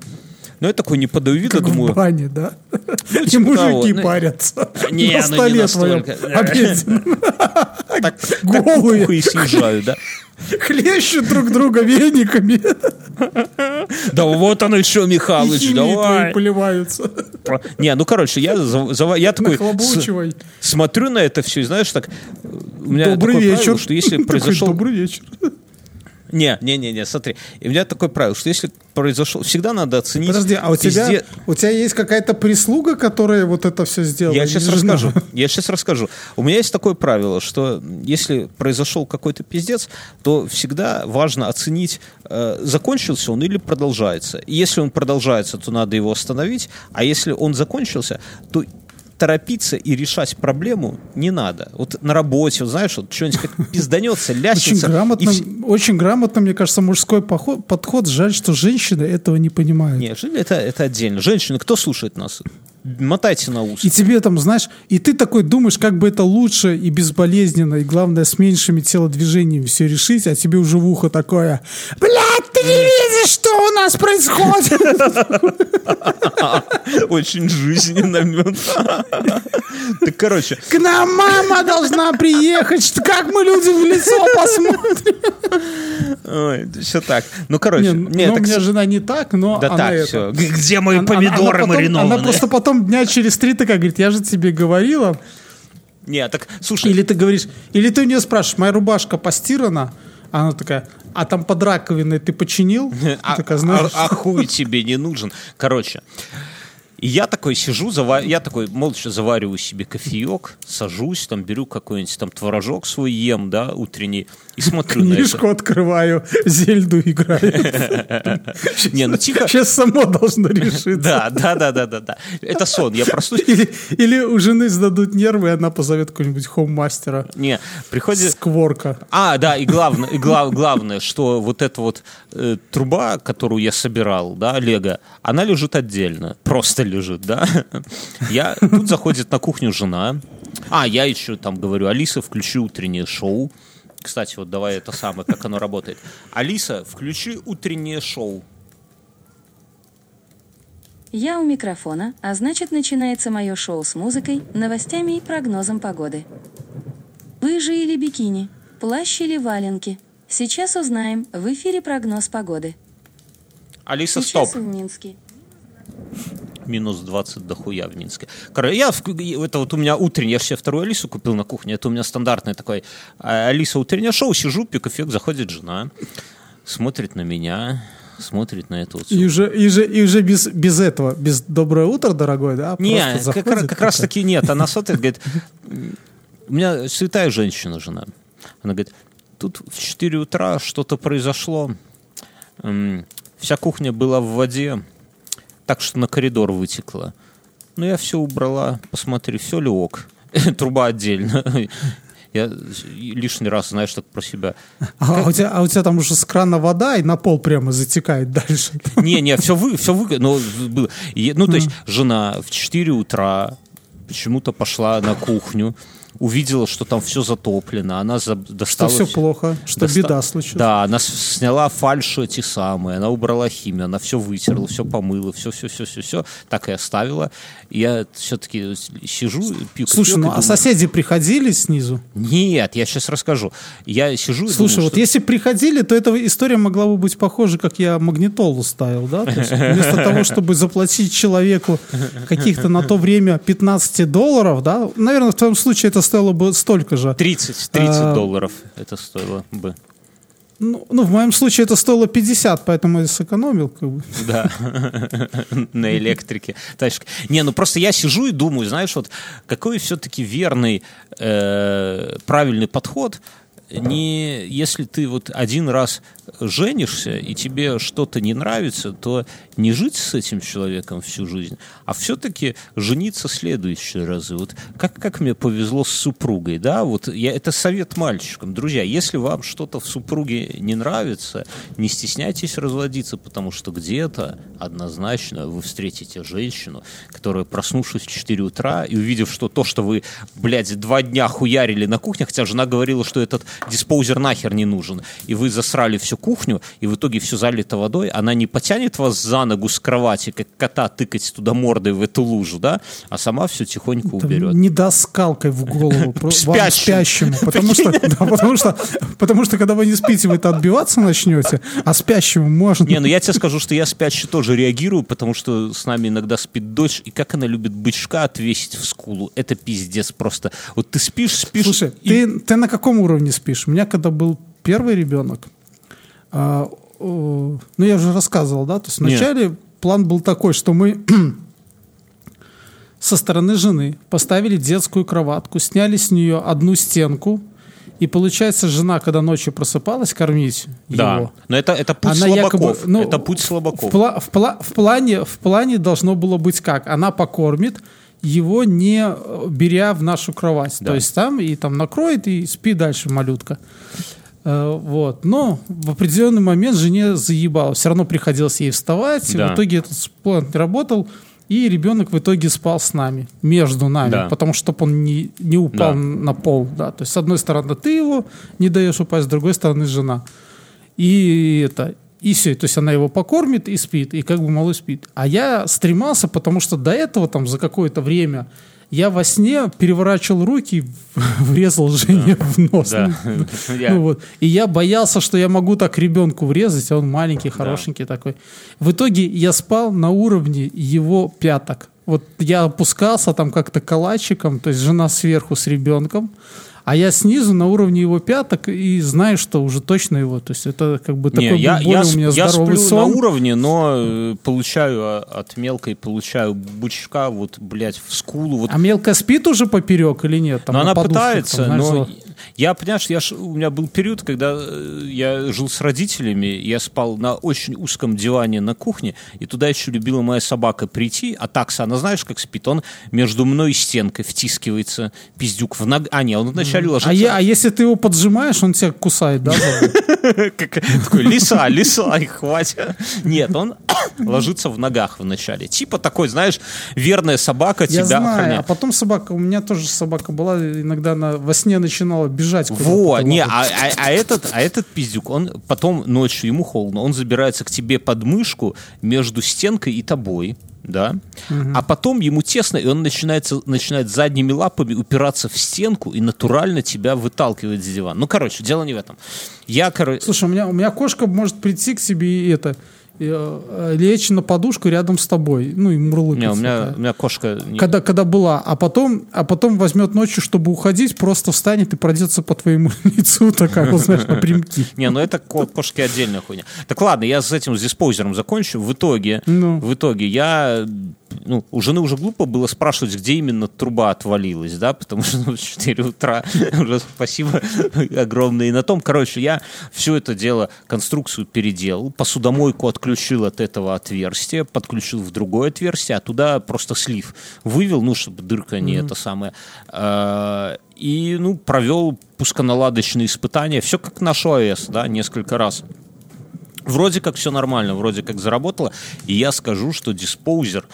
Но я такой не подаю вида, Как в думаю, бане, да? И типа того, мужики ну, парятся не, на ну, не столе настолько. твоем обеденном. так, так голые. кукухой съезжаю, да? Хлещут друг друга вениками. Да вот оно еще, Михалыч, давай. поливаются. Не, ну короче, я, я такой смотрю на это все, и знаешь, так у меня Добрый вечер. что если произошел, Добрый вечер. Не, не, не, не, смотри, и у меня такое правило, что если произошел, всегда надо оценить. Подожди, а у тебя, везде- у тебя есть какая-то прислуга, которая вот это все сделала? Я сейчас жена? расскажу. Я сейчас расскажу. У меня есть такое правило, что если произошел какой-то пиздец, то всегда важно оценить, э, закончился он или продолжается. И если он продолжается, то надо его остановить, а если он закончился, то торопиться и решать проблему не надо. Вот на работе, вот знаешь, вот что-нибудь как пизданется, Очень ляснется. и грамотно, вс- очень грамотно, мне кажется, мужской подход. Жаль, что женщины этого не понимают. Нет, это, это отдельно. Женщины, кто слушает нас? Мотайте на ус. И тебе там, знаешь, и ты такой думаешь, как бы это лучше и безболезненно, и главное, с меньшими телодвижениями все решить, а тебе уже в ухо такое, блядь, ты не видишь, что у нас происходит? Очень жизненно. Так, короче, К нам мама должна приехать, как мы людям в лицо посмотрим. Ой, все так. Ну, короче, Не, не, ну, у меня жена не так, но да так, все. Где мои помидоры маринованные? Она просто потом дня через три такая говорит, я же тебе говорила. Не, так, слушай, Или ты говоришь, или ты у нее спрашиваешь, моя рубашка постирана? Она такая, а там под раковиной ты починил? А, такая, знаешь, а- а хуй тебе не нужен. Короче, И я такой сижу, зава... я такой молча завариваю себе кофеек, сажусь, там беру какой-нибудь там творожок свой ем, да, утренний, и смотрю на Книжку открываю, Зельду играю. это. Не, ну тихо. Сейчас само должно решиться. Да, да, да, да, да, да. Это сон. Я проснусь. Или, у жены сдадут нервы, и она позовет какого-нибудь хоум-мастера. Не, приходит. Скворка. А, да, и главное, и глав- главное, что вот эта вот э, труба, которую я собирал, да, Лего, она лежит отдельно, просто лежит, да. Я тут заходит на кухню жена. А, я еще там говорю, Алиса, включи утреннее шоу. Кстати, вот давай это самое, как оно работает. Алиса, включи утреннее шоу. Я у микрофона, а значит начинается мое шоу с музыкой, новостями и прогнозом погоды. Лыжи или бикини? Плащ или валенки? Сейчас узнаем. В эфире прогноз погоды. Алиса, Сейчас стоп. в Минске. Минус 20 дохуя в Минске. Короче, я, это вот у меня утренний, я себе вторую Алису купил на кухне, это у меня стандартный такой, а, Алиса утреннее шоу, сижу, кофеек, заходит жена, смотрит на меня, смотрит на эту вот И уже, и уже, и уже без, без этого, без «доброе утро, дорогой», да? Не, как, заходит как раз таки нет. Она смотрит, говорит, «М, у меня святая женщина, жена. Она говорит, тут в 4 утра что-то произошло. Вся кухня была в воде, так что на коридор вытекла. Ну, я все убрала, посмотри, все ли ок. Труба отдельно. Я лишний раз, знаешь, так про себя. А, у тебя, а у тебя там уже с крана вода и на пол прямо затекает дальше. Не, не, все вы, все вы, ну, было. Ну, то есть жена в 4 утра почему-то пошла на кухню, увидела, что там все затоплено, она за- Что достала... все всё- плохо, что доста- беда случилась. Да, она сняла фальши эти самые, она убрала химию, она все вытерла, все помыла, все, все, все, все, все, так и оставила. Я все-таки сижу, пью Слушай, ну а думаю, соседи приходили снизу? Нет, я сейчас расскажу. Я сижу Слушай, думаю, вот что- если приходили, то эта история могла бы быть похожа, как я магнитолу ставил, да? То есть вместо того, чтобы заплатить человеку каких-то на то время 15 долларов, да? Наверное, в твоем случае это стоило бы столько же. 30, 30 А, долларов это стоило бы. Ну, ну, в моем случае это стоило 50, поэтому я сэкономил. Как бы. Да, на электрике. Тачка. Не, ну просто я сижу и думаю, знаешь, вот какой все-таки верный, э, правильный подход, не если ты вот один раз женишься и тебе что-то не нравится, то не жить с этим человеком всю жизнь, а все-таки жениться следующие разы. Вот как, как мне повезло с супругой, да, вот я, это совет мальчикам. Друзья, если вам что-то в супруге не нравится, не стесняйтесь разводиться, потому что где-то однозначно вы встретите женщину, которая, проснувшись в 4 утра и увидев, что то, что вы, блядь, два дня хуярили на кухне, хотя жена говорила, что этот диспоузер нахер не нужен, и вы засрали всю кухню, и в итоге все залито водой, она не потянет вас за ногу с кровати, как кота тыкать туда мордой в эту лужу, да, а сама все тихонько Там уберет. Не даст скалкой в голову вам Спящему. Потому что, да, потому, что, потому что когда вы не спите, вы-то отбиваться начнете, а спящему можно. Не, ну я тебе скажу, что я спящий тоже реагирую, потому что с нами иногда спит дочь, и как она любит бычка отвесить в скулу. Это пиздец просто. Вот ты спишь, спишь... Слушай, и- ты, ты на каком уровне спишь? У меня когда был первый ребенок, а, о, ну я уже рассказывал, да, то есть Нет. вначале план был такой, что мы со стороны жены поставили детскую кроватку, сняли с нее одну стенку, и получается, жена, когда ночью просыпалась кормить Да, его, но это, это путь она слабаков. якобы, ну, это путь В, слабаков. пла- в пла- в плане, в плане должно было быть как? Она покормит его, не э, беря в нашу кровать. Да. То есть там и там накроет, и спи дальше, малютка. Э, Вот. Но в определенный момент жене заебало. Все равно приходилось ей вставать. Да. В итоге этот план работал. И ребенок в итоге спал с нами, между нами, Да. потому что чтобы он не, не упал Да. на пол. Да. То есть, с одной стороны, ты его не даешь упасть, с другой стороны, жена. И это, и все. То есть она его покормит и спит, и как бы малыш спит. А я стремался, потому что до этого там за какое-то время я во сне переворачивал руки, и врезал Жене в нос. Да. Ну, Я- вот. И я боялся, что я могу так ребенку врезать, а он маленький, хорошенький такой. В итоге я спал на уровне его пяток. Вот я опускался там как-то калачиком, то есть жена сверху с ребенком, а я снизу на уровне его пяток и знаю, что уже точно его. То есть это как бы Не, такой я, более я, у меня я здоровый сплю сон. на уровне, но э, получаю а, от мелкой, получаю бучка, вот, блядь, в скулу. Вот. А мелко спит уже поперек или нет? Там но на она подушках, пытается, там, знаешь, но. Я, понимаешь, я, у меня был период, когда э, я жил с родителями, я спал на очень узком диване на кухне, и туда еще любила моя собака прийти, а такса, она знаешь, как спит? Он между мной и стенкой втискивается, пиздюк в ног... А, не, он вначале ложится... А, я- а если ты его поджимаешь, он тебя кусает, да? Такой, лиса, лиса, хватит. Нет, он ложится в ногах вначале. Типа такой, знаешь, верная собака Я тебя знаю. А потом собака, у меня тоже собака была, иногда она во сне начинала бежать. куда-то Во, не, а, а- а этот, а этот пиздюк, он потом ночью, ему холодно, он забирается к тебе под мышку между стенкой и тобой, да, а потом ему тесно, и он начинается, начинает задними лапами упираться в стенку и натурально тебя выталкивает с дивана. Ну, короче, дело не в этом. Я, короче, Слушай, у меня, у меня кошка может прийти к себе и это лечь на подушку рядом с тобой, ну и мурлыкать. не, у меня, такая. у меня кошка... Когда, когда была, а потом, а потом возьмет ночью, чтобы уходить, просто встанет и пройдется по твоему лицу, такая, вот, знаешь, напрямки. Не, ну это ко- кошки отдельная хуйня. Так ладно, я с этим с диспоузером закончу. В итоге, Ну. в итоге я ну, у жены уже глупо было спрашивать, где именно труба отвалилась, да, потому что ну, в 4 утра уже спасибо огромное и на том. Короче, я все это дело, конструкцию переделал, посудомойку отключил от этого отверстия, подключил в другое отверстие, а туда просто слив вывел, ну, чтобы дырка не это самое. А, И, ну, провел пусконаладочные испытания, все как наш ОС, да, несколько раз. Вроде как все нормально, вроде как заработало. И я скажу, что диспоузер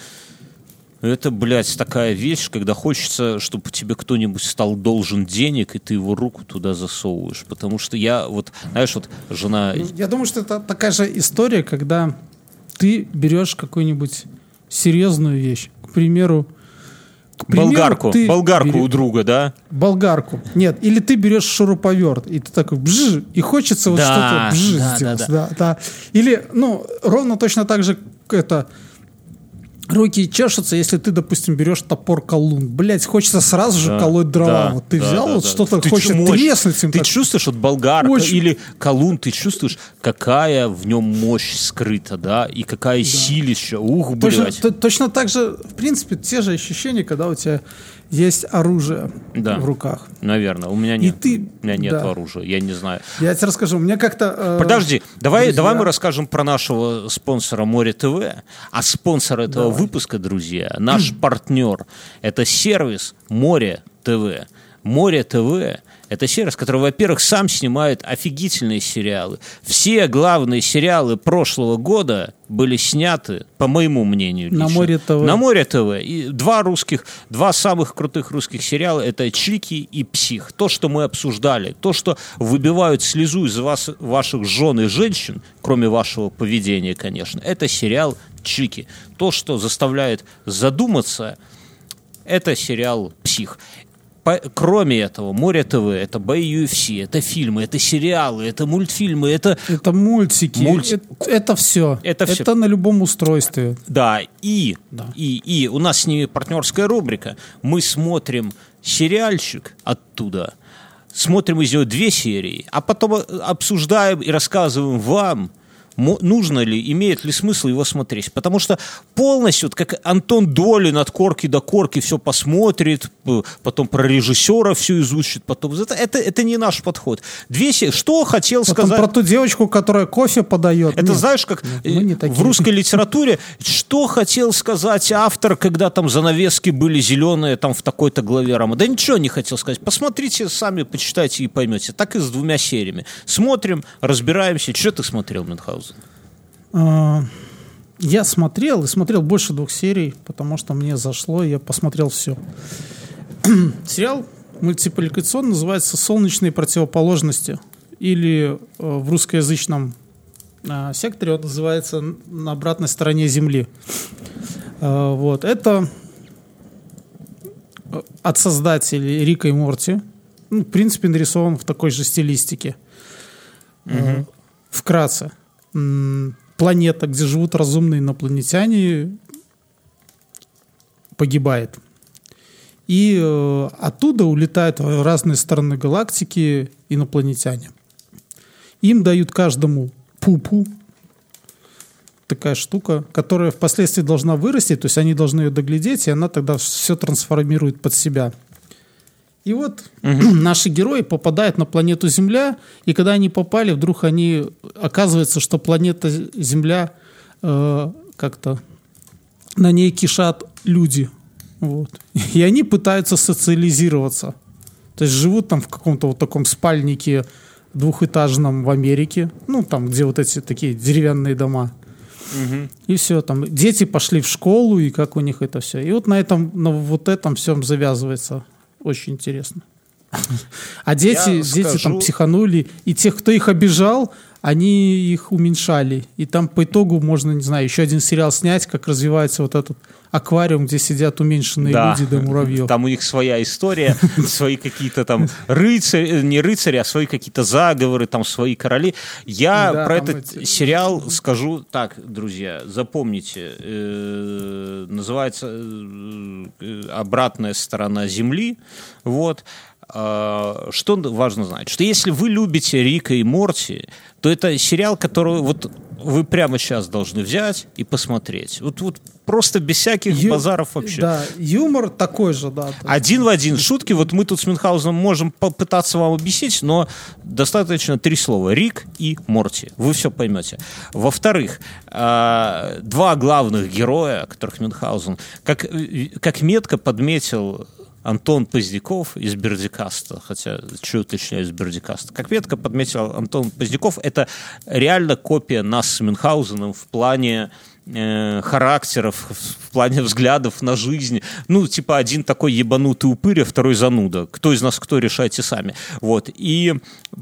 это, блядь, такая вещь, когда хочется, чтобы тебе кто-нибудь стал должен денег, и ты его руку туда засовываешь. Потому что я вот, знаешь, вот жена... Ну, Я думаю, что это такая же история, когда ты берешь какую-нибудь серьезную вещь. К примеру, к примеру, болгарку, ты болгарку бере- у друга, да? Болгарку. Нет, или ты берешь шуруповерт, и ты такой бжж, и хочется вот Да, что-то бжж да, сделать. да, Да, да. Или, ну, ровно точно так же это руки чешутся, если ты, допустим, берешь топор колун. Блять, хочется сразу же Да, колоть дрова. да, вот ты да, взял да, вот да. что-то, Ты хочется треснуть им. Ты так. чувствуешь, вот болгарка Очень. или колун, ты чувствуешь, какая в нем мощь скрыта, да, и какая силища. Ух, Точно, блядь. т- точно так же, в принципе, те же ощущения, когда у тебя есть оружие Да. в руках. Наверное, у меня нет. ты- У меня нет да. оружия, я не знаю. Я тебе расскажу, у меня как-то... э, Подожди, давай, друзья- давай мы расскажем про нашего спонсора Море ТВ. А спонсор этого выпуска, друзья, наш партнер, это сервис Море ТВ. Море ТВ это сервис, который, во-первых, сам снимает офигительные сериалы. Все главные сериалы прошлого года были сняты, по моему мнению, На лично, Море ТВ. На Море ТВ. И два русских, два самых крутых русских сериала это Чики и Псих. То, что мы обсуждали, то, что выбивают слезу из вас, ваших жен и женщин, кроме вашего поведения, конечно, это сериал Чики. То, что заставляет задуматься, это сериал Псих. По- кроме этого, Море ТВ, это бои UFC, это фильмы, это сериалы, это мультфильмы, это Это мультики, Мульти- это, это все. Это всё. Это на любом устройстве. Да, и, Да. и, и у нас с ними партнерская рубрика. Мы смотрим сериальчик оттуда, смотрим из него две серии, а потом э, обсуждаем и рассказываем вам, нужно ли, имеет ли смысл его смотреть. Потому что полностью, вот как Антон Долин от корки до корки все посмотрит, потом про режиссера все изучит, потом... Это, это, это не наш подход. Две серии. Что хотел Потом сказать... про ту девочку, которая кофе подает. Это Нет. знаешь, как мы э, в русской литературе, что хотел сказать автор, когда там занавески были зеленые там в такой-то главе романа? Да ничего не хотел сказать. Посмотрите сами, почитайте и поймете. Так и с двумя сериями. Смотрим, разбираемся. Что ты смотрел, Мюнхгаузен? А, Я смотрел и смотрел больше двух серий, потому что мне зашло, и я посмотрел все. Сериал мультипликационный называется «Солнечные противоположности». Или э, в русскоязычном а, секторе он называется «На обратной стороне Земли». А, Вот. Это э, от создателей Рика и Морти. Ну, в принципе, нарисован в такой же стилистике. Э, Вкратце. Планета, где живут разумные инопланетяне, погибает. И э, оттуда улетают в разные стороны галактики инопланетяне. Им дают каждому пупу, такая штука, которая впоследствии должна вырасти, то есть они должны ее доглядеть, и она тогда все трансформирует под себя. И вот наши герои попадают на планету Земля, и когда они попали, вдруг они оказывается, что планета Земля э, как-то на ней кишат люди, вот, и они пытаются социализироваться, то есть живут там в каком-то вот таком спальнике двухэтажном в Америке, ну там где вот эти такие деревянные дома. И все, там дети пошли в школу, и как у них это все. И вот на этом, на вот этом всем завязывается. Очень интересно. А дети, Я дети скажу- там психанули, и тех, кто их обижал, они их уменьшали. И там по итогу можно, не знаю, еще один сериал снять, как развивается вот этот аквариум, где сидят уменьшенные люди до муравьев. Там у них своя история, свои какие-то там рыцари, не рыцари, а свои какие-то заговоры, там свои короли. Я Да, про этот эти- сериал скажу так, друзья, запомните, э, называется э, «Обратная сторона Земли». Вот. А, Что важно знать? Что если вы любите Рика и Морти, то это сериал, который вот вы прямо сейчас должны взять и посмотреть. Вот, вот просто без всяких Ю- базаров вообще. Да, юмор такой же, да. Один в один шутки. Вот мы тут с Мюнхгаузеном можем попытаться вам объяснить, но достаточно три слова. Рик и Морти. Вы все поймете. Во-вторых, а, два главных героя, которых Мюнхгаузен, как, э, как метко подметил Антон Поздняков из Бердикаста, хотя что уточняю из Бердикаста, как метко подметил Антон Поздняков, это реально копия нас с Мюнхгаузеном в плане э, характеров, в плане взглядов на жизнь. Ну, типа, один такой ебанутый упырь, а второй зануда. Кто из нас кто, решайте сами. Вот. И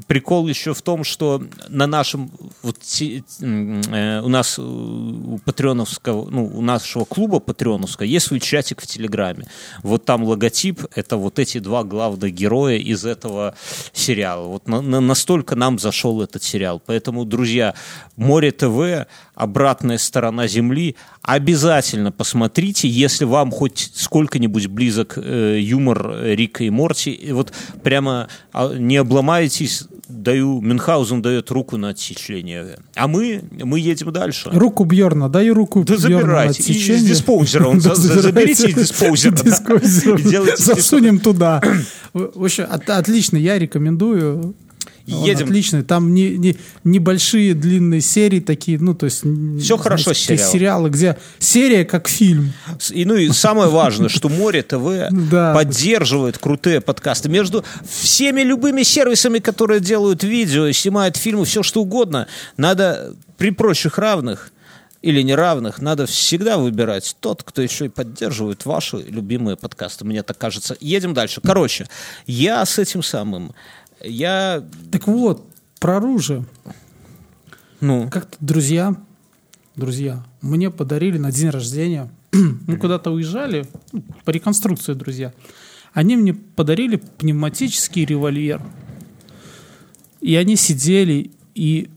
прикол еще в том, что на нашем, вот, э, у нас э, у патреоновского, ну, у нашего клуба патреоновского есть свой чатик в Телеграме. Вот там логотип, это вот эти два главных героя из этого сериала. Вот на- на- настолько нам зашел этот сериал. Поэтому, друзья, Море ТВ, обратная сторона Земли, обязательно посмотрите, если вам хоть сколько-нибудь близок э, юмор Рика и Морти. И вот прямо а, не обломайтесь, даю, Мюнхгаузен дает руку на отсечение. А мы, мы едем дальше. Руку Бьерна, дай руку Да Бьерна на забирайте. И из диспоузера. Он за- за- заберите из диспоузера. Засунем туда. В общем, от- отлично, я рекомендую. Он Едем. отличный. Там не, не- небольшие длинные серии такие, ну, то есть... м, Всё хорошо с такие сериалом. сериалы, где серия как фильм. И, ну и самое важное, что Море ТВ Да. поддерживает крутые подкасты. Между всеми любыми сервисами, которые делают видео, снимают фильмы, все что угодно, надо при прочих равных или неравных, надо всегда выбирать тот, кто еще и поддерживает ваши любимые подкасты. Мне так кажется. Едем дальше. Короче, я с этим самым, я, Так вот, про оружие. ну, Как-то друзья, друзья, мне подарили на день рождения, мы куда-то уезжали, ну, по реконструкции, друзья, они мне подарили пневматический револьвер. И они сидели и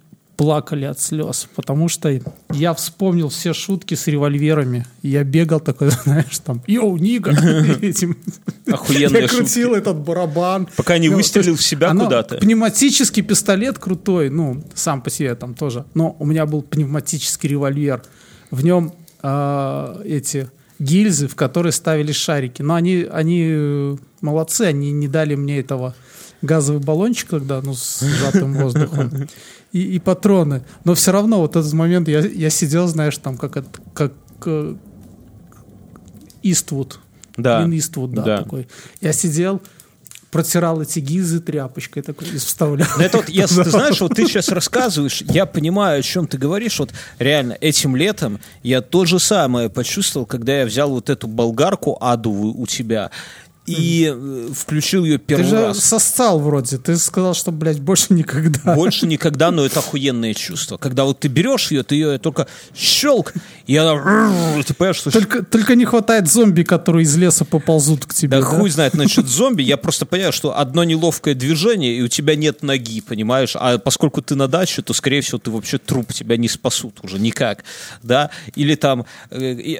плакали от слез, потому что я вспомнил все шутки с револьверами. Я бегал такой, знаешь, там, йоу, нига. Охуенные Я крутил этот барабан. Пока не Ну, выстрелил в себя куда-то. Пневматический пистолет крутой, ну, сам по себе там тоже. Но у меня был пневматический револьвер. В нем а, эти гильзы, в которые ставили шарики. Но они, они э, молодцы, они не дали мне этого газовый баллончик тогда, ну, с сжатым воздухом. И, и патроны. Но все равно вот этот момент я, я сидел, знаешь, там как, от- как э, Иствуд. Да. Клин Иствуд, да, Да. такой. Я сидел, протирал эти гильзы тряпочкой такой и вставлял. Да это вот, я, ты знаешь, вот ты сейчас рассказываешь, я понимаю, о чем ты говоришь. Вот реально, этим летом я то же самое почувствовал, когда я взял вот эту болгарку адовую у тебя и э, включил ее Ты первый же раз. сосцал вроде. Ты сказал, что, блядь, больше никогда. Больше никогда, но это охуенное чувство. Когда вот ты берешь ее, ты ее только щелк, И она... Ты понимаешь, что... Только, только не хватает зомби, которые из леса поползут к тебе. Да, Да, хуй знает насчет зомби. Я просто понимаю, что одно неловкое движение, и у тебя нет ноги, понимаешь? А поскольку ты на даче, то, скорее всего, ты вообще труп, тебя не спасут уже никак. Да? Или там...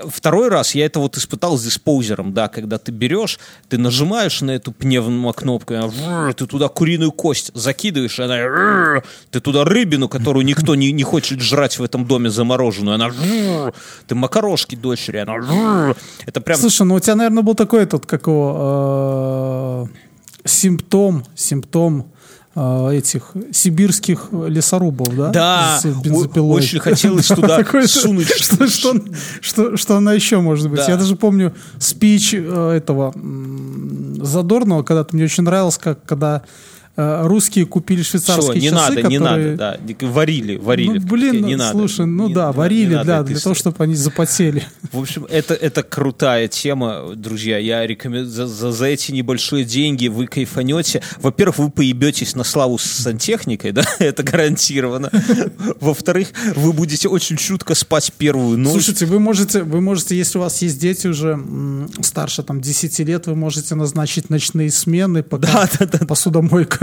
Второй раз я это вот испытал с диспоузером, да, когда ты берешь, ты нажимаешь на эту пневмокнопку, она ты туда куриную кость закидываешь, и она... Ты туда рыбину, которую никто не, не хочет жрать в этом доме замороженную, она... Ты макарошки дочери, она... Это прям... Слушай, ну у тебя, наверное, был такой этот, как его, э, симптом, симптом э, этих сибирских лесорубов, да? Да, С бензопилой. о- очень хотелось туда сунуть. Что, что, что, что она еще может быть? Да. Я даже помню спич э, этого м, Задорнова, когда-то мне очень нравилось, как когда русские купили швейцарские не часы, надо, не которые- надо, да. Не- Варили, варили. Ну, блин, не ну, надо. слушай, ну Не- да, не варили, надо да, для того, чтобы они запотели. В общем, это, это крутая тема, друзья. Я рекомендую за, за, за эти небольшие деньги вы кайфанете. Во-первых, вы поебетесь на славу с сантехникой, да, это гарантированно. Во-вторых, вы будете очень чутко спать первую ночь. Слушайте, вы можете, вы можете, если у вас есть дети уже старше там 10 лет, вы можете назначить ночные смены, пока посудомойка там,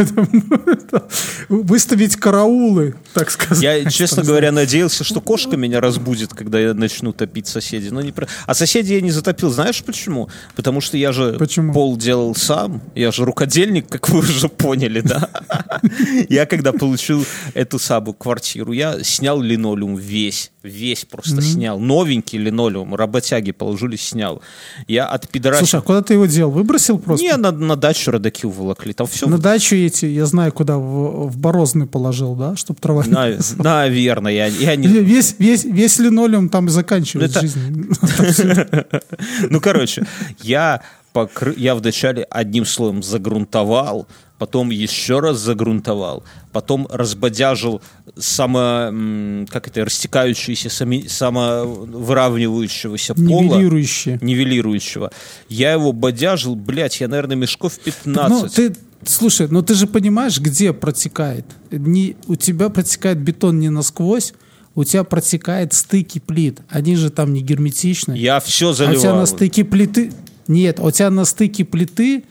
выставить караулы, так сказать. Я, честно говоря, надеялся, что кошка меня разбудит, когда я начну топить соседей. Но не про... А соседей я не затопил. Знаешь почему? Потому что я же Почему? пол делал сам. Я же рукодельник, как вы уже поняли, да? Я когда получил эту самую квартиру, я снял линолеум весь. Весь просто снял. Новенький линолеум. Работяги положили, снял. Я отпидорасил. Слушай, а куда ты его дел? Выбросил просто? Не, на, на дачу родаки уволокли. Там все На дачу эти, я знаю, куда в, в Борозный положил, да, чтобы трава не На- наверное, я, я не... Весь, весь, весь линолеум там и заканчивается Это- жизнь. Ну, короче, я, покры... я вначале одним слоем загрунтовал, потом еще раз загрунтовал, потом разбодяжил само, как это, растекающееся, сами... самовыравнивающегося пола. Нивелирующие. Нивелирующего. Я его бодяжил, блядь, я, наверное, мешков 15. Ну, ты, слушай, ну ты же понимаешь, где протекает? Не, у тебя протекает бетон не насквозь, у тебя протекает стыки плит. Они же там не герметичны. Я все а у тебя заливал. на стыке плиты... Нет, а у тебя на стыке плиты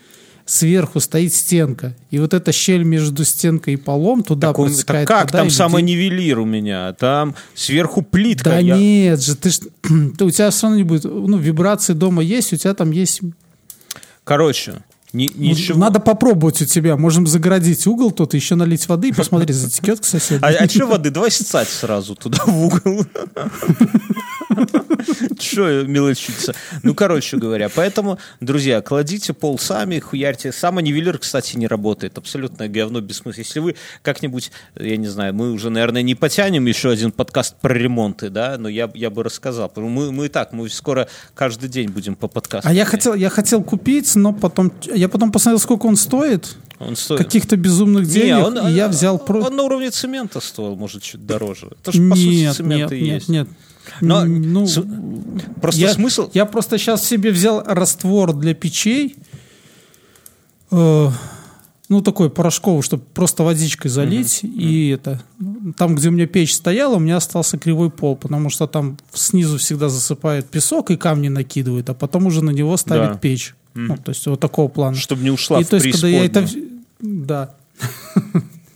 сверху стоит стенка. И вот эта щель между стенкой и полом, туда Так, он- протекает так как? вода, Там и самонивелир у меня. Там сверху плитка. Да Я- нет же, ты ж, у тебя все равно не будет, ну, вибрации дома есть, у тебя там есть... Короче, ни- ничего. Надо попробовать у тебя, можем загородить угол тут, еще налить воды и посмотреть, затекет к соседу. А, а что воды? Давай ссать сразу туда в угол. Че мелочиться? Ну, короче говоря, поэтому, друзья, кладите пол сами, хуярьте. Самонивелир, кстати, не работает. Абсолютное говно без смысла. Если вы как-нибудь, я не знаю, мы уже, наверное, не потянем еще один подкаст про ремонты, да, но я, я бы рассказал. Мы, мы и так, мы скоро каждый день будем по подкасту. А я хотел, я хотел купить, но потом, я потом посмотрел, сколько он стоит, Он стоит... каких-то безумных Не, денег, он- и я взял... про- Он на уровне цемента стоил, может, чуть дороже. Это же, по сути, Нет, цемент нет, и нет, есть. нет. Но Н- ну, с- Просто я, смысл... Я просто сейчас себе взял раствор для печей, э, ну такой порошковый, чтобы просто водичкой залить и это. Там, где у меня печь стояла, у меня остался кривой пол, потому что там снизу всегда засыпают песок и камни накидывают, а потом уже на него ставят Да. печь. Ну, то есть вот такого плана. Чтобы не ушла и в то есть, когда я это, да.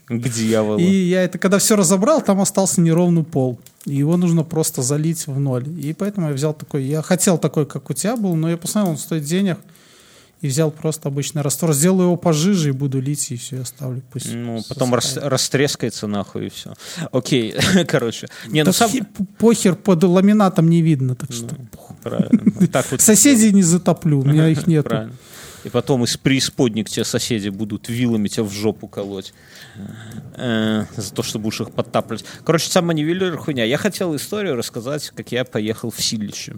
К дьяволу. И я это, когда все разобрал, там остался неровный пол. И его нужно просто залить в ноль. И поэтому я взял такой. Я хотел такой, как у тебя был, но я посмотрел, он стоит денег. И взял просто обычный раствор. Сделаю его пожиже и буду лить, и все, оставлю. Пусть Ну, потом рас- растрескается нахуй и все. Окей, короче. Не, ну Да сам... хи- похер, под ламинатом не видно, так что похуй. Правильно. Так вот Соседей не затоплю, у меня их нету. Правильно. И потом из преисподней к тебе соседи будут вилами тебя в жопу колоть. Э, за то, что будешь их подтапливать. Короче, самонивелир хуйня. Я хотел историю рассказать, как я поехал в Силище.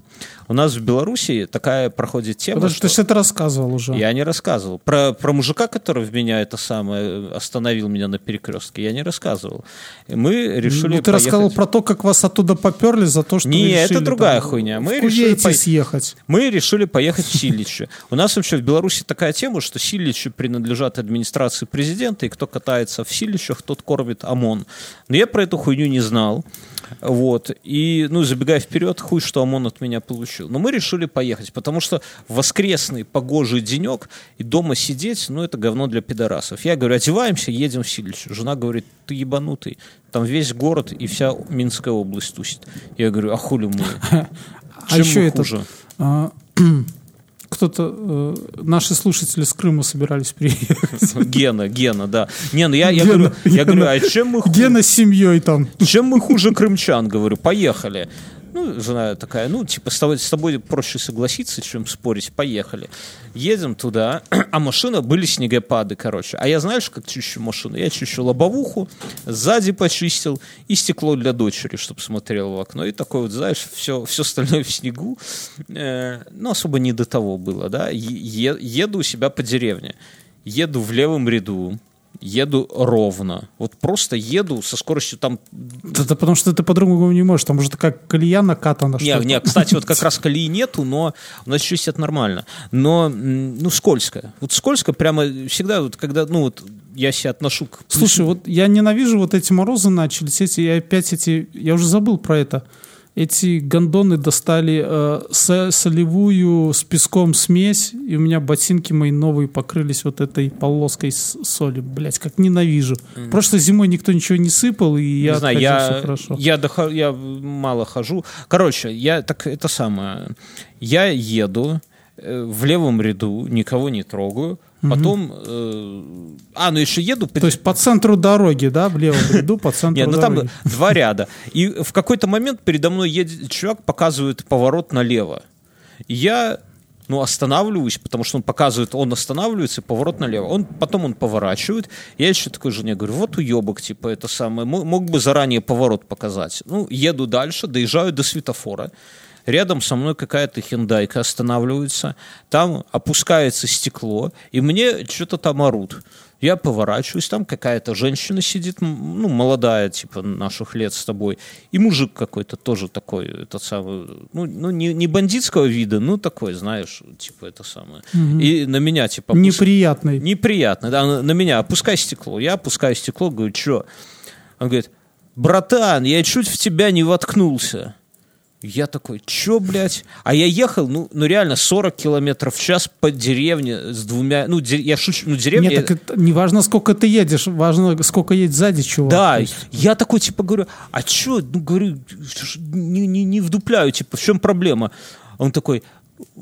У нас в Беларуси такая проходит тема, Потому что ты это рассказывал уже. Я не рассказывал. Про, про мужика, который в меня это самое остановил меня на перекрестке, я не рассказывал. Мы решили Ну, ты рассказывал поехать- про то, как вас оттуда поперли за то, что Не, это другая там, хуйня. Мы решили пой- съехать. Мы решили поехать в Силище. У нас вообще в Беларуси Беларуси такая тема, что силищи принадлежат администрации президента, и кто катается в силищах, тот кормит ОМОН. Но я про эту хуйню не знал. Вот. И, ну, забегая вперед, хуй, что ОМОН от меня получил. Но мы решили поехать, потому что воскресный погожий денек и дома сидеть, ну, это говно для пидорасов. Я говорю, одеваемся, едем в Силищу. Жена говорит, ты ебанутый. Там весь город и вся Минская область тусит. Я говорю, а хули мы? А еще мы это, кто-то, э, наши слушатели с Крыма собирались приехать. Гена, Гена, да. Не, ну я, я Гена, говорю, я говорю, Гена. а чем мы хуже? Гена с семьей там. Чем мы хуже крымчан, говорю, поехали. Ну, жена такая, ну, типа, с тобой, с тобой проще согласиться, чем спорить, поехали. Едем туда, а машина, были снегопады, короче. А я знаешь, как чищу машину? Я чищу лобовуху, сзади почистил, и стекло для дочери, чтобы смотрел в окно. И такой вот, знаешь, все, все остальное в снегу. Э, ну, особо не до того было, да. Е- еду у себя по деревне. Еду в левом ряду, еду ровно. Вот просто еду со скоростью там Это потому что ты по-другому не можешь. Там уже такая колея накатана. не, что не, кстати, вот как раз колеи нету, но у нас чистят это нормально. Но, ну, скользко. Вот скользко прямо всегда, вот когда, ну, вот я себя отношу к... Слушай, вот я ненавижу вот эти морозы начались, эти, я опять эти, я уже забыл про это. Эти гондоны достали э, со- солевую с песком смесь, и у меня ботинки мои новые покрылись вот этой полоской соли. Блять, как ненавижу. Прошлой зимой никто ничего не сыпал, и я не знаю, я, хорошо. я, дохо- я мало хожу. Короче, я так это самое. Я еду э, в левом ряду, никого не трогаю. Потом, э, а, ну еще еду. То есть по центру дороги, да, в левом ряду, по центру Нет, ну там дороги. два ряда. И в какой-то момент передо мной едет чувак, показывает поворот налево. И я ну, останавливаюсь, потому что он показывает, он останавливается, поворот налево. Он, потом он поворачивает. Я еще такой жене говорю, вот уебок, типа, это самое. Мо- Мог бы заранее поворот показать. Ну, еду дальше, доезжаю до светофора. Рядом со мной какая-то хендайка останавливается. Там опускается стекло, и мне что-то там орут. Я поворачиваюсь, там какая-то женщина сидит, ну, молодая, типа, наших лет с тобой. И мужик какой-то тоже такой, этот самый, ну, ну не, не бандитского вида, ну, такой, знаешь, типа, это самое. И на меня, типа... опус- Неприятный. Неприятно, да, на, на меня, опускай стекло. Я опускаю стекло, говорю, что? Он говорит, братан, я чуть в тебя не воткнулся. Я такой, чё, блядь? А я ехал, ну, ну реально, 40 километров в час по деревне с двумя... Ну, де- я шучу, ну, деревня... Нет, так это, не важно, сколько ты едешь, важно, сколько едет сзади чувак. Да, я такой, типа, говорю, а чё, ну, говорю, не, не, не вдупляю, типа, в чем проблема? Он такой,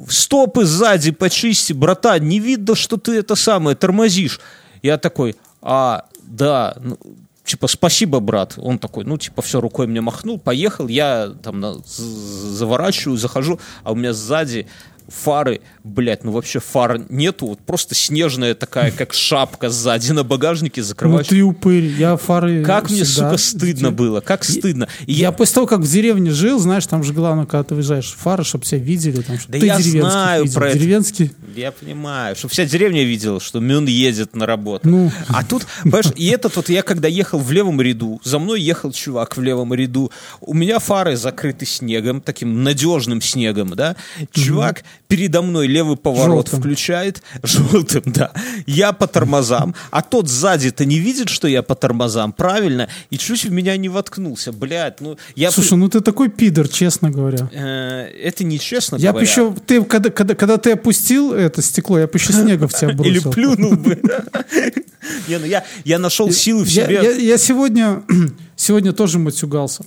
стопы сзади почисти, братан, не видно, что ты это самое, тормозишь. Я такой, а, да, ну, типа, спасибо, брат. Он такой, ну, типа, все, рукой мне махнул, поехал, я там на- заворачиваю, захожу, а у меня сзади фары, блядь, ну вообще фар нету, вот просто снежная такая, как шапка сзади на багажнике Ну закрываешь. ты упырь, я фары Как мне, сука, стыдно было, как стыдно. И Я после того, как в деревне жил, знаешь, там же главное, когда ты выезжаешь, фары, чтобы тебя видели. Там, что Да ты я знаю видел. про это. Деревенский, Я понимаю, что вся деревня видела, что Мюн едет на работу. Ну. А тут, понимаешь, и этот вот я когда ехал в левом ряду, за мной ехал чувак в левом ряду, у меня фары закрыты снегом, таким надежным снегом, да, чувак передо мной левый поворот Желтым. включает, желтым, да, я по тормозам, а тот сзади-то не видит, что я по тормозам, правильно, и чуть в меня не воткнулся, блядь, ну, я... Слушай, ну ты такой пидор, честно говоря. э, это нечестно Я бы еще, ты, когда, когда, когда ты опустил это стекло, я бы еще снега в тебя бросил. Или плюнул бы. Не, ну я, я нашел силы в себе. я- я сегодня, сегодня тоже матюгался.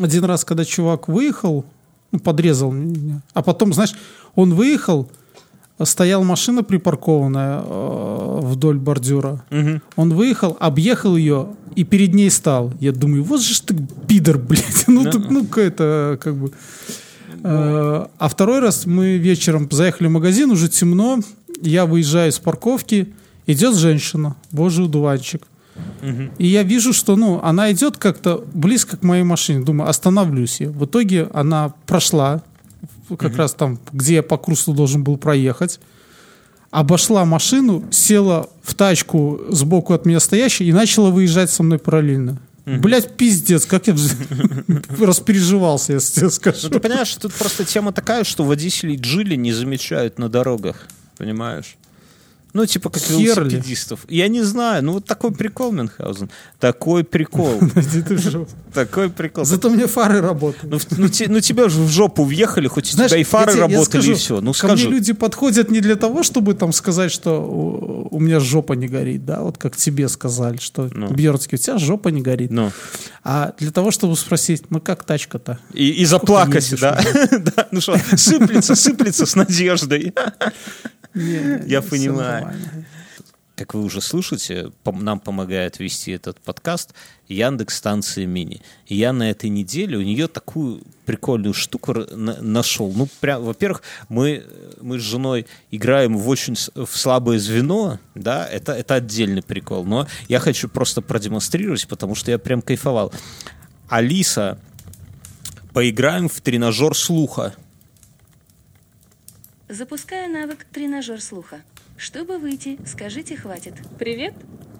Один раз, когда чувак выехал, ну, подрезал меня, а потом, знаешь, он выехал, стояла машина припаркованная э, вдоль бордюра. Он выехал, объехал ее и перед ней стал. Я думаю, вот же ты пидор, блядь. Ну, Да. ну это как бы... Э, А второй раз мы вечером заехали в магазин, уже темно, я выезжаю с парковки, идет женщина, божий удуванчик. И я вижу, что ну, она идет как-то близко к моей машине. Думаю, остановлюсь я. В итоге она прошла, как раз там, где я по курсу должен был проехать, обошла машину, села в тачку сбоку от меня стоящей и начала выезжать со мной параллельно. Блять, пиздец, как я распереживался, если тебе скажу. Ну, ты понимаешь, тут просто тема такая, что водителей джили не замечают на дорогах. Понимаешь? Ну, типа как велосипедистов. Я не знаю. Ну, вот такой прикол, Мюнхгаузен. Такой прикол. Такой прикол. Зато мне фары работают. Ну, ну, ну, тебя же в жопу въехали, хоть у тебя и фары работали, и все. Ну, ко мне скажи. люди подходят не для того, чтобы там сказать, что у, меня жопа не горит, да, вот как тебе сказали, что Ну. Бьердский, у тебя жопа не горит. А для того, чтобы спросить, ну как тачка-то? и, заплакать, да? Ну что, сыплется, сыплется с надеждой. Я понимаю. Нормально. Как вы уже слышите, нам помогает вести этот подкаст Яндекс станция мини. И я на этой неделе у нее такую прикольную штуку на- нашел. Ну, прям, во-первых, мы, мы с женой играем в очень в слабое звено, да, это, это отдельный прикол. Но я хочу просто продемонстрировать, потому что я прям кайфовал. Алиса, поиграем в тренажер слуха. Запускаю навык «Тренажер слуха». Чтобы выйти, скажите «хватит». Привет!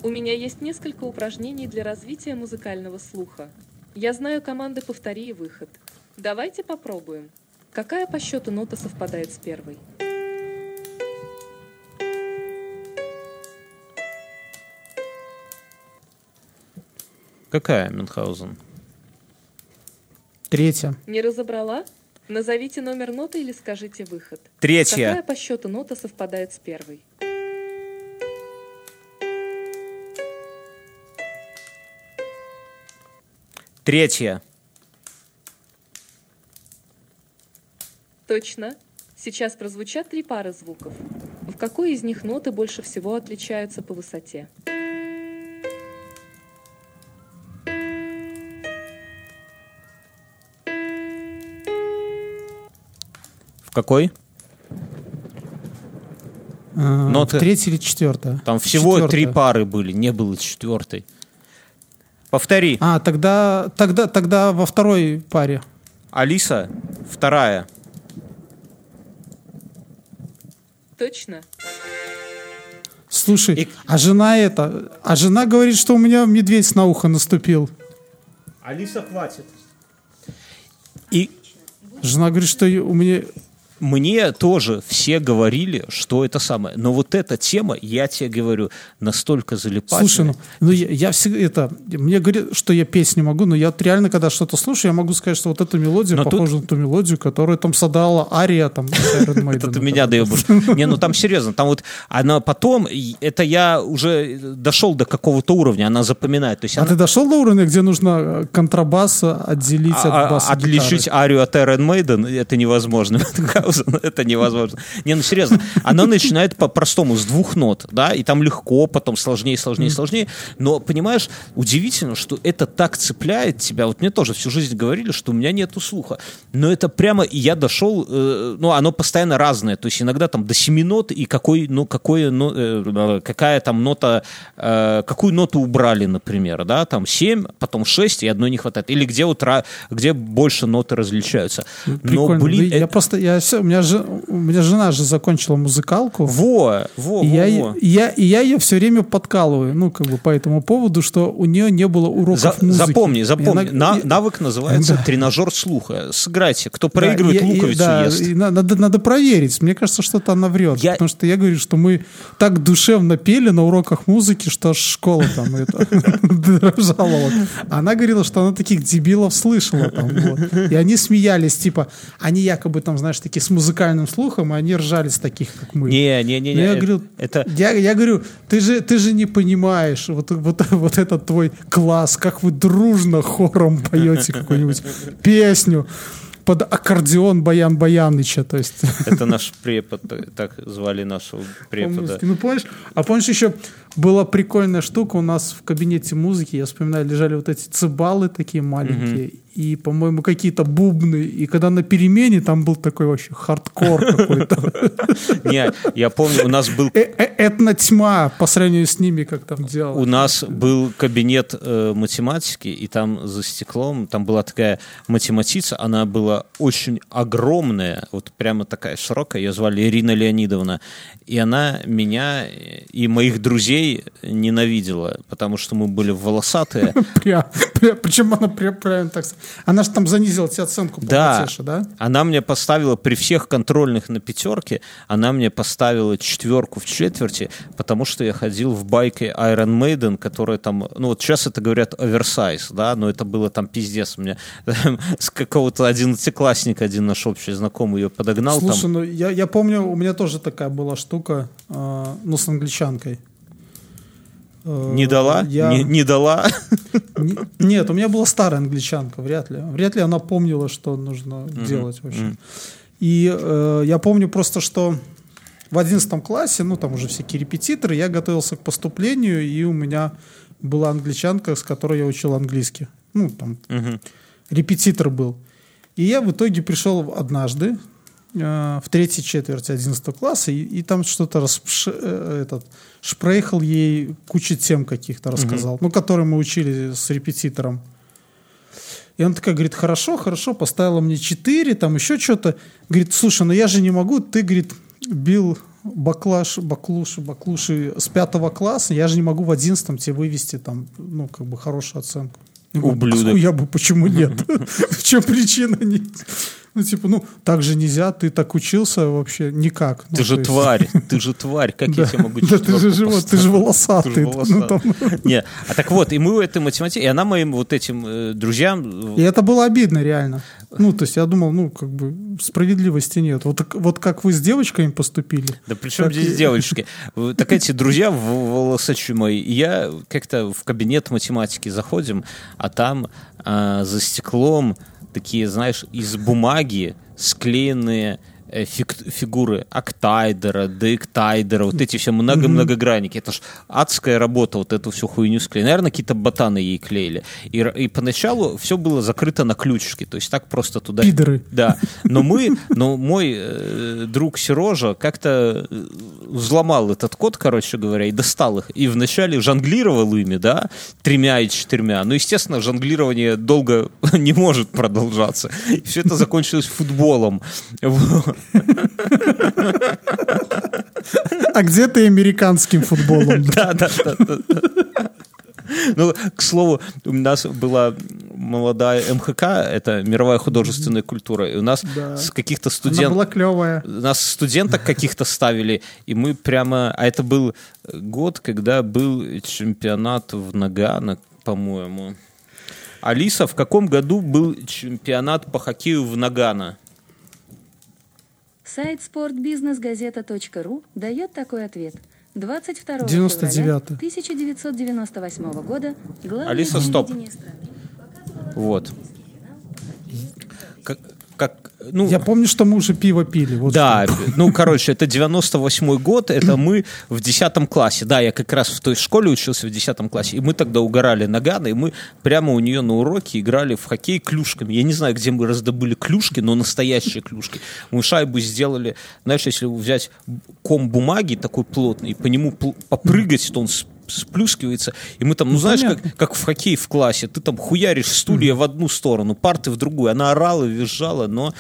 У меня есть несколько упражнений для развития музыкального слуха. Я знаю команды «Повтори» и «Выход». Давайте попробуем. Какая по счету нота совпадает с первой? Какая, Мюнхгаузен? Третья. Не разобрала? Назовите номер ноты или скажите «Выход». Третья. Какая по счету нота совпадает с первой? Третья. Точно. Сейчас прозвучат три пары звуков. В какой из них ноты больше всего отличаются по высоте? Какой? А, Ноты. Третья или четвертая? Там всего Четвертая. три пары были, не было четвертой. Повтори. А, тогда, тогда, тогда во второй паре. Алиса, вторая. Точно. Слушай, И- а жена это, а жена говорит, что у меня медведь на ухо наступил. Алиса, хватит. И Жена говорит, что у меня мне тоже все говорили, что это самое. Но вот эта тема, я тебе говорю, настолько залипательная. Слушай, ну, ну я, я всегда это. Мне говорят, что я петь не могу, но я реально, когда что-то слушаю, я могу сказать, что вот эта мелодия Но тут- похожа на ту мелодию, которую там садала Ария, там, Это ты меня доебаешь. Не, ну там серьезно, там вот она потом, это я уже дошел до какого-то уровня, она запоминает. А ты дошел до уровня, где нужно э, контрабас отделить А- от баса отличить арию от Iron Maiden это невозможно. это невозможно. Не, ну серьезно. Она начинает по-простому с двух нот, да, и там легко, потом сложнее, сложнее, сложнее. Но, понимаешь, удивительно, что это так цепляет тебя. Вот мне тоже всю жизнь говорили, что у меня нету слуха. Но это прямо, и я дошел, э, ну, оно постоянно разное. То есть иногда там до семи нот, и какой, ну, какое, но- э, какая там нота, э, какую ноту убрали, например, да, там семь, потом шесть, и одной не хватает. Или где вот, где больше ноты различаются. Но, Прикольно. блин, Да я это- просто, я всё- у меня же, у меня жена же закончила музыкалку. Во, во, И во, я, во. и я, и я ее все время подкалываю, ну, как бы по этому поводу, что у нее не было уроков За- музыки. запомни, И запомни. она- На- и- навык называется Да. тренажер слуха. Сыграйте. Кто да, проигрывает, и- и- луковицу да, ест. и на- надо, надо проверить. Мне кажется, что-то она врет. Я- Потому что я говорю, что мы так душевно пели на уроках музыки, что аж школа там дрожала. Она говорила, что она таких дебилов слышала. И они смеялись, типа, они якобы там, знаешь, такие с музыкальным слухом, и они ржали с таких, как мы. Не, не, не, не. я э, говорю, это я, я говорю, ты же, ты же не понимаешь, вот, вот, вот этот твой класс, как вы дружно хором поете какую-нибудь песню под аккордеон Баян Баяныча, то есть... Это наш препод, так звали нашего препода. Ну, помнишь, а помнишь еще была прикольная штука у нас в кабинете музыки, я вспоминаю, лежали вот эти цибалы такие маленькие, и, по-моему, какие-то бубны, и когда на перемене там был такой вообще хардкор какой-то. Не, я помню, у нас был Э- э- Этно-тьма по сравнению с ними, как там делал. У нас был кабинет э, математики, и там за стеклом, там была такая математица, она была очень огромная, вот прямо такая широкая, ее звали Ирина Леонидовна, и она меня и моих друзей детей ненавидела, потому что мы были волосатые. Причем она прям, так... Она же там занизила тебе оценку Да, она мне поставила при всех контрольных на пятерке, она мне поставила четверку в четверти, потому что я ходил в байке Iron Maiden, которая там, ну вот сейчас это говорят оверсайз, да, но это было там пиздец. У меня с какого-то одиннадцатиклассника один наш общий знакомый ее подогнал. Слушай, там. ну я, я помню, у меня тоже такая была штука, э, ну, с англичанкой. Э, Не дала? Я... Не, не дала? Не- Нет, у меня была старая англичанка, вряд ли. Вряд ли она помнила, что нужно делать вообще. И э, я помню просто, что в 11 классе, ну там уже всякие репетиторы, я готовился к поступлению, и у меня была англичанка, с которой я учил английский. Ну, там Мгм. репетитор был. И я в итоге пришел однажды в третьей четверти 11 класса, и, и там что-то распш- э, этот, шпрейхал ей кучу тем каких-то рассказал, ну, которые мы учили с репетитором. И она такая говорит, хорошо, хорошо, поставила мне 4, там еще что-то. Говорит, слушай, ну я же не могу, ты, говорит, бил баклаш, баклуши, баклуши с пятого класса, я же не могу в одиннадцатом тебе вывести там, ну, как бы хорошую оценку. Ублюдок. «А я бы, почему нет? В чем причина? Ну, типа, ну, так же нельзя, ты так учился вообще никак. Ну, Ты же есть- тварь, ты же тварь, как я тебе могу да ты же живот, ты же волосатый. Ну, волосатый. Не, а так вот, и мы у этой математики, и она моим вот этим э, друзьям И это было обидно, реально. Ну, то есть я думал, ну, как бы справедливости нет. Вот, так- вот как вы с девочками поступили. Да при чем здесь девочки? Так эти друзья волосачи мои, я как-то в кабинет математики заходим, а там а, за стеклом такие, знаешь, из бумаги склеенные фиг- фигуры октайдера, деэктайдера, вот эти все много-многогранники. Это ж адская работа, вот эту всю хуйню склеить. Наверное, какие-то ботаны ей клеили. И, и поначалу все было закрыто на ключики, то есть так просто туда... Пидоры. Да, но мы, но мой э, друг Сережа как-то э, взломал этот код, короче говоря, и достал их. И вначале жонглировал ими, да, тремя и четырьмя. Но, естественно, жонглирование долго не может продолжаться. И все это закончилось футболом. Вот. А где ты американским футболом? Да, да, да. Ну, к слову, у нас была молодая МХК, это мировая художественная культура, и у нас Да. с каких-то студентов... была клевая. нас студенток каких-то ставили, и мы прямо... А это был год, когда был чемпионат в Нагано, по-моему. Алиса, в каком году был чемпионат по хоккею в Нагано? Сайт спортбизнесгазета.ру дает такой ответ. 22 февраля 99-й. 1998 года главное Алиса, стоп. Вот. Как, как, ну, Я помню, что мы уже пиво пили. Вот Да, что. ну, короче, это 98-й год, это мы в 10 классе. Да, я как раз в той школе учился в 10 классе, и мы тогда угорали Нагано, и мы прямо у нее на уроке играли в хоккей клюшками. Я не знаю, где мы раздобыли клюшки, но настоящие клюшки. Мы шайбу сделали, знаешь, если взять ком бумаги такой плотный, и по нему попрыгать, то он сплюскивается, и мы там, ну, знаешь, как, понятно. как в хоккей в классе, ты там хуяришь стулья в одну сторону, парты в другую. Она орала, визжала, но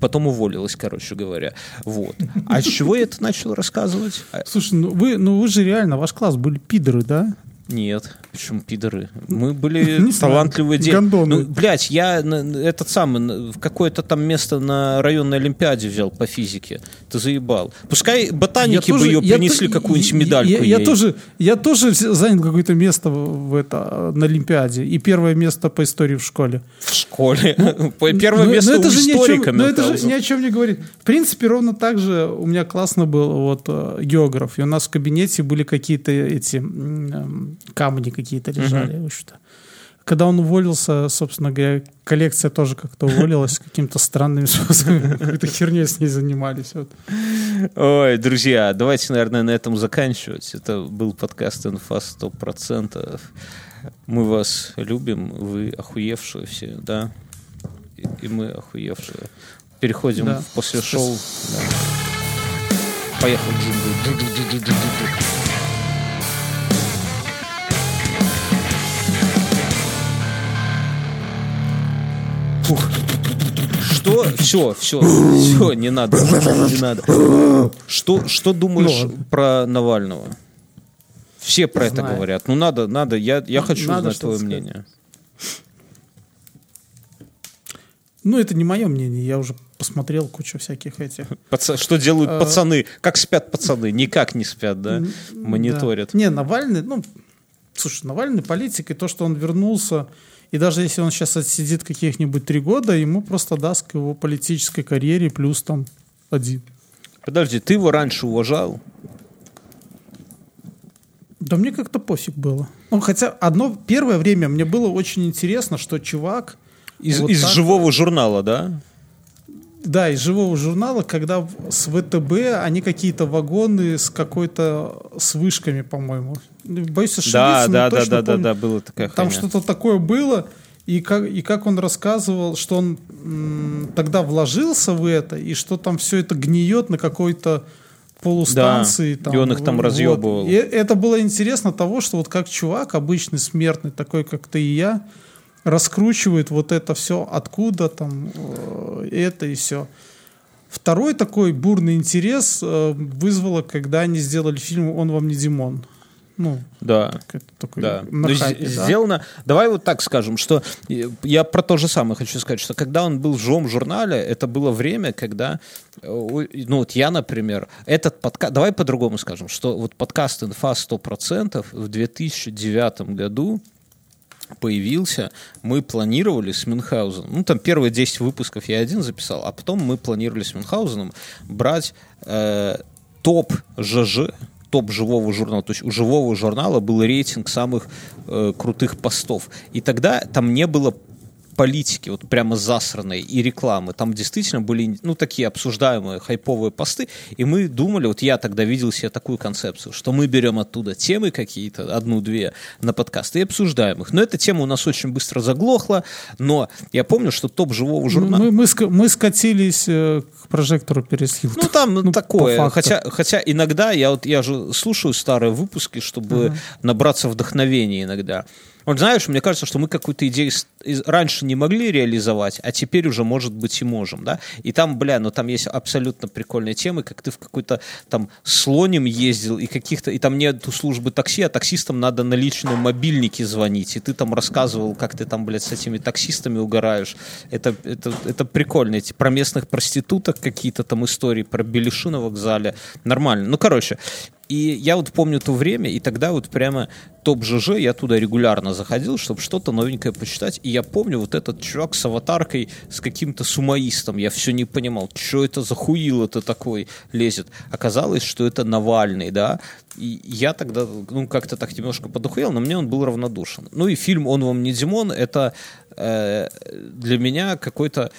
потом уволилась, короче говоря. Вот. А с чего я это начал рассказывать? Слушай, ну вы, ну вы же реально, ваш класс были пидоры, да? Нет, почему пидоры? Мы были Не знаю, талантливые дети. Ну, блядь, я этот самый, в какое-то там место на районной олимпиаде взял по физике. Ты заебал. Пускай ботаники бы ее принесли какую-нибудь медальку Я, тоже, я тоже занял какое-то место в, это, на Олимпиаде. И первое место по истории в школе. В школе. Первое Ну, место у историка Но это же ни о чем не говорит. В принципе, ровно так же у меня классно был вот э, географ. И у нас в кабинете были какие-то эти эм, камни какие-то лежали. в общем-то. Когда он уволился, собственно говоря, коллекция тоже как-то уволилась каким-то странным способом. Какой-то херней с ней занимались. Вот. Ой, друзья, давайте, наверное, на этом заканчивать. Это был подкаст «Инфа 100%». Мы вас любим, вы охуевшие все, да? И, и мы охуевшие. Переходим Да. в после шоу. Да. Поехал джингл. Фух. Что? Все, все, все, не надо, не надо. Что, что думаешь Ну про Навального? Все про это Знаю. говорят. Ну, надо, надо, я, я хочу надо узнать твое сказать. мнение. Ну, это не мое мнение, я уже посмотрел кучу всяких этих. Паца- Что делают Э, пацаны? Как спят пацаны? Никак не спят, да? Мониторят. да. Не, Навальный, ну, слушай, Навальный политик, и то, что он вернулся, и даже если он сейчас отсидит каких-нибудь три года, ему просто даст к его политической карьере плюс там один. Подожди, ты его раньше уважал? Да мне как-то пофиг было. Ну, хотя одно первое время мне было очень интересно, что чувак... Из, вот из так- живого журнала, да? Да, из живого журнала, когда с ВТБ они какие-то вагоны с какой-то с вышками, по-моему. Боюсь ошибиться, Да, да, да, да, да, да, было такая Там что-то такое было, и как, и как он рассказывал, что он м, тогда вложился в это, и что там все это гниет на какой-то полустанции. Да, там, и он их там вот. разъебывал. И это было интересно того, что вот как чувак, обычный смертный, такой, как ты и я, раскручивает вот это все, откуда там э, это и все. Второй такой бурный интерес э, вызвало, когда они сделали фильм «Он вам не Димон». Ну, Да. такой Да. на хайпе, да. Сделано. Давай вот так скажем, что я про то же самое хочу сказать, что когда он был в живом журнале, это было время, когда, э, ну вот я, например, этот подкаст, давай по-другому скажем, что вот подкаст «Инфа 100% в 2009 году появился, мы планировали с Мюнхгаузеном, ну там первые 10 выпусков я один записал, а потом мы планировали с Мюнхгаузеном брать э, топ ЖЖ, топ живого журнала, то есть у живого журнала был рейтинг самых э, крутых постов. И тогда там не было политики, вот прямо засранной, и рекламы. Там действительно были, ну, такие обсуждаемые хайповые посты, и мы думали, вот я тогда видел себе такую концепцию, что мы берем оттуда темы какие-то, одну-две, на подкаст и обсуждаем их. Но эта тема у нас очень быстро заглохла, но я помню, что топ живого журнала... Мы, мы, мы скатились э, к прожектору Перес Ну, там Ну, такое. Хотя, хотя иногда я вот я же слушаю старые выпуски, чтобы набраться вдохновения иногда. Вот знаешь, мне кажется, что мы какую-то идею раньше не могли реализовать, а теперь уже, может быть, и можем, да? И там, бля, ну там есть абсолютно прикольные темы, как ты в какой-то там слонем ездил, и каких-то, и там нету службы такси, а таксистам надо на личном мобильнике звонить, и ты там рассказывал, как ты там, блядь, с этими таксистами угораешь. Это, это, это прикольно. Эти про местных проституток какие-то там истории, про Беляши на вокзале. Нормально. Ну, короче, и я вот помню то время, и тогда вот прямо топ ЖЖ, я туда регулярно заходил, чтобы что-то новенькое почитать. И я помню вот этот чувак с аватаркой, с каким-то сумаистом. Я все не понимал, что это за хуил это такой лезет. Оказалось, что это Навальный, да. И я тогда, ну, как-то так немножко подухуел, но мне он был равнодушен. Ну и фильм «Он вам не Димон» — это э, для меня какой-то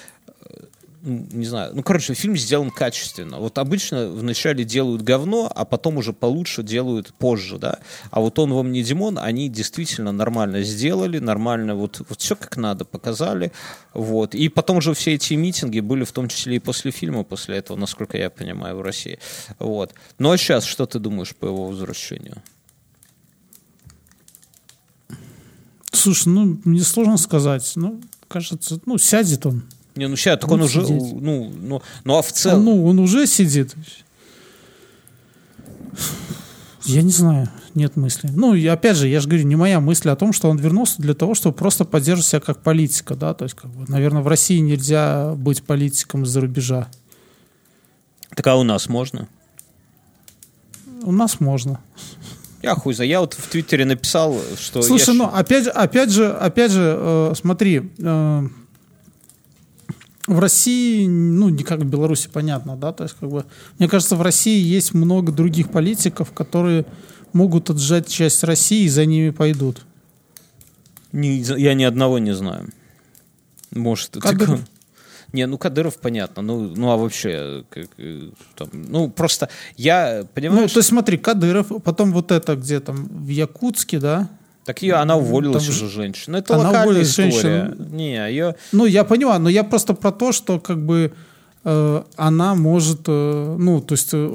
ну, не знаю, ну, короче, фильм сделан качественно. Вот обычно вначале делают говно, а потом уже получше делают позже, да. А вот он вам не Димон, они действительно нормально сделали, нормально вот, вот все как надо показали, вот. И потом же все эти митинги были в том числе и после фильма, после этого, насколько я понимаю, в России, вот. Ну, а сейчас что ты думаешь по его возвращению? Слушай, ну, мне сложно сказать. Ну, кажется, ну, сядет он. Не, ну сейчас, так он Будет уже, сидеть. ну, ну, ну, а в Он, целом... ну, он уже сидит. Я не знаю, нет мысли. Ну, и опять же, я же говорю, не моя мысль о том, что он вернулся для того, чтобы просто поддерживать себя как политика, да, то есть, как бы, наверное, в России нельзя быть политиком из-за рубежа. Так а у нас можно? У нас можно. Я хуй за. Я вот в Твиттере написал, что... Слушай, я ну опять опять же, опять же, э, смотри, э, в России, ну не как в Беларуси, понятно, да, то есть как бы, мне кажется, в России есть много других политиков, которые могут отжать часть России и за ними пойдут. Не- я ни одного не знаю. Может, ты Кадыров? такой- Не, ну Кадыров понятно, ну, ну а вообще, как, э, там, ну просто я, Ну, понимаешь, то есть смотри, Кадыров, потом вот это где там, в Якутске, да, так ее, она уволилась там уже же- женщина. Это Она локальная история. женщина. Не, ее, Ну, я понимаю, но я просто про то, что как бы э, она может, э, ну, то есть э,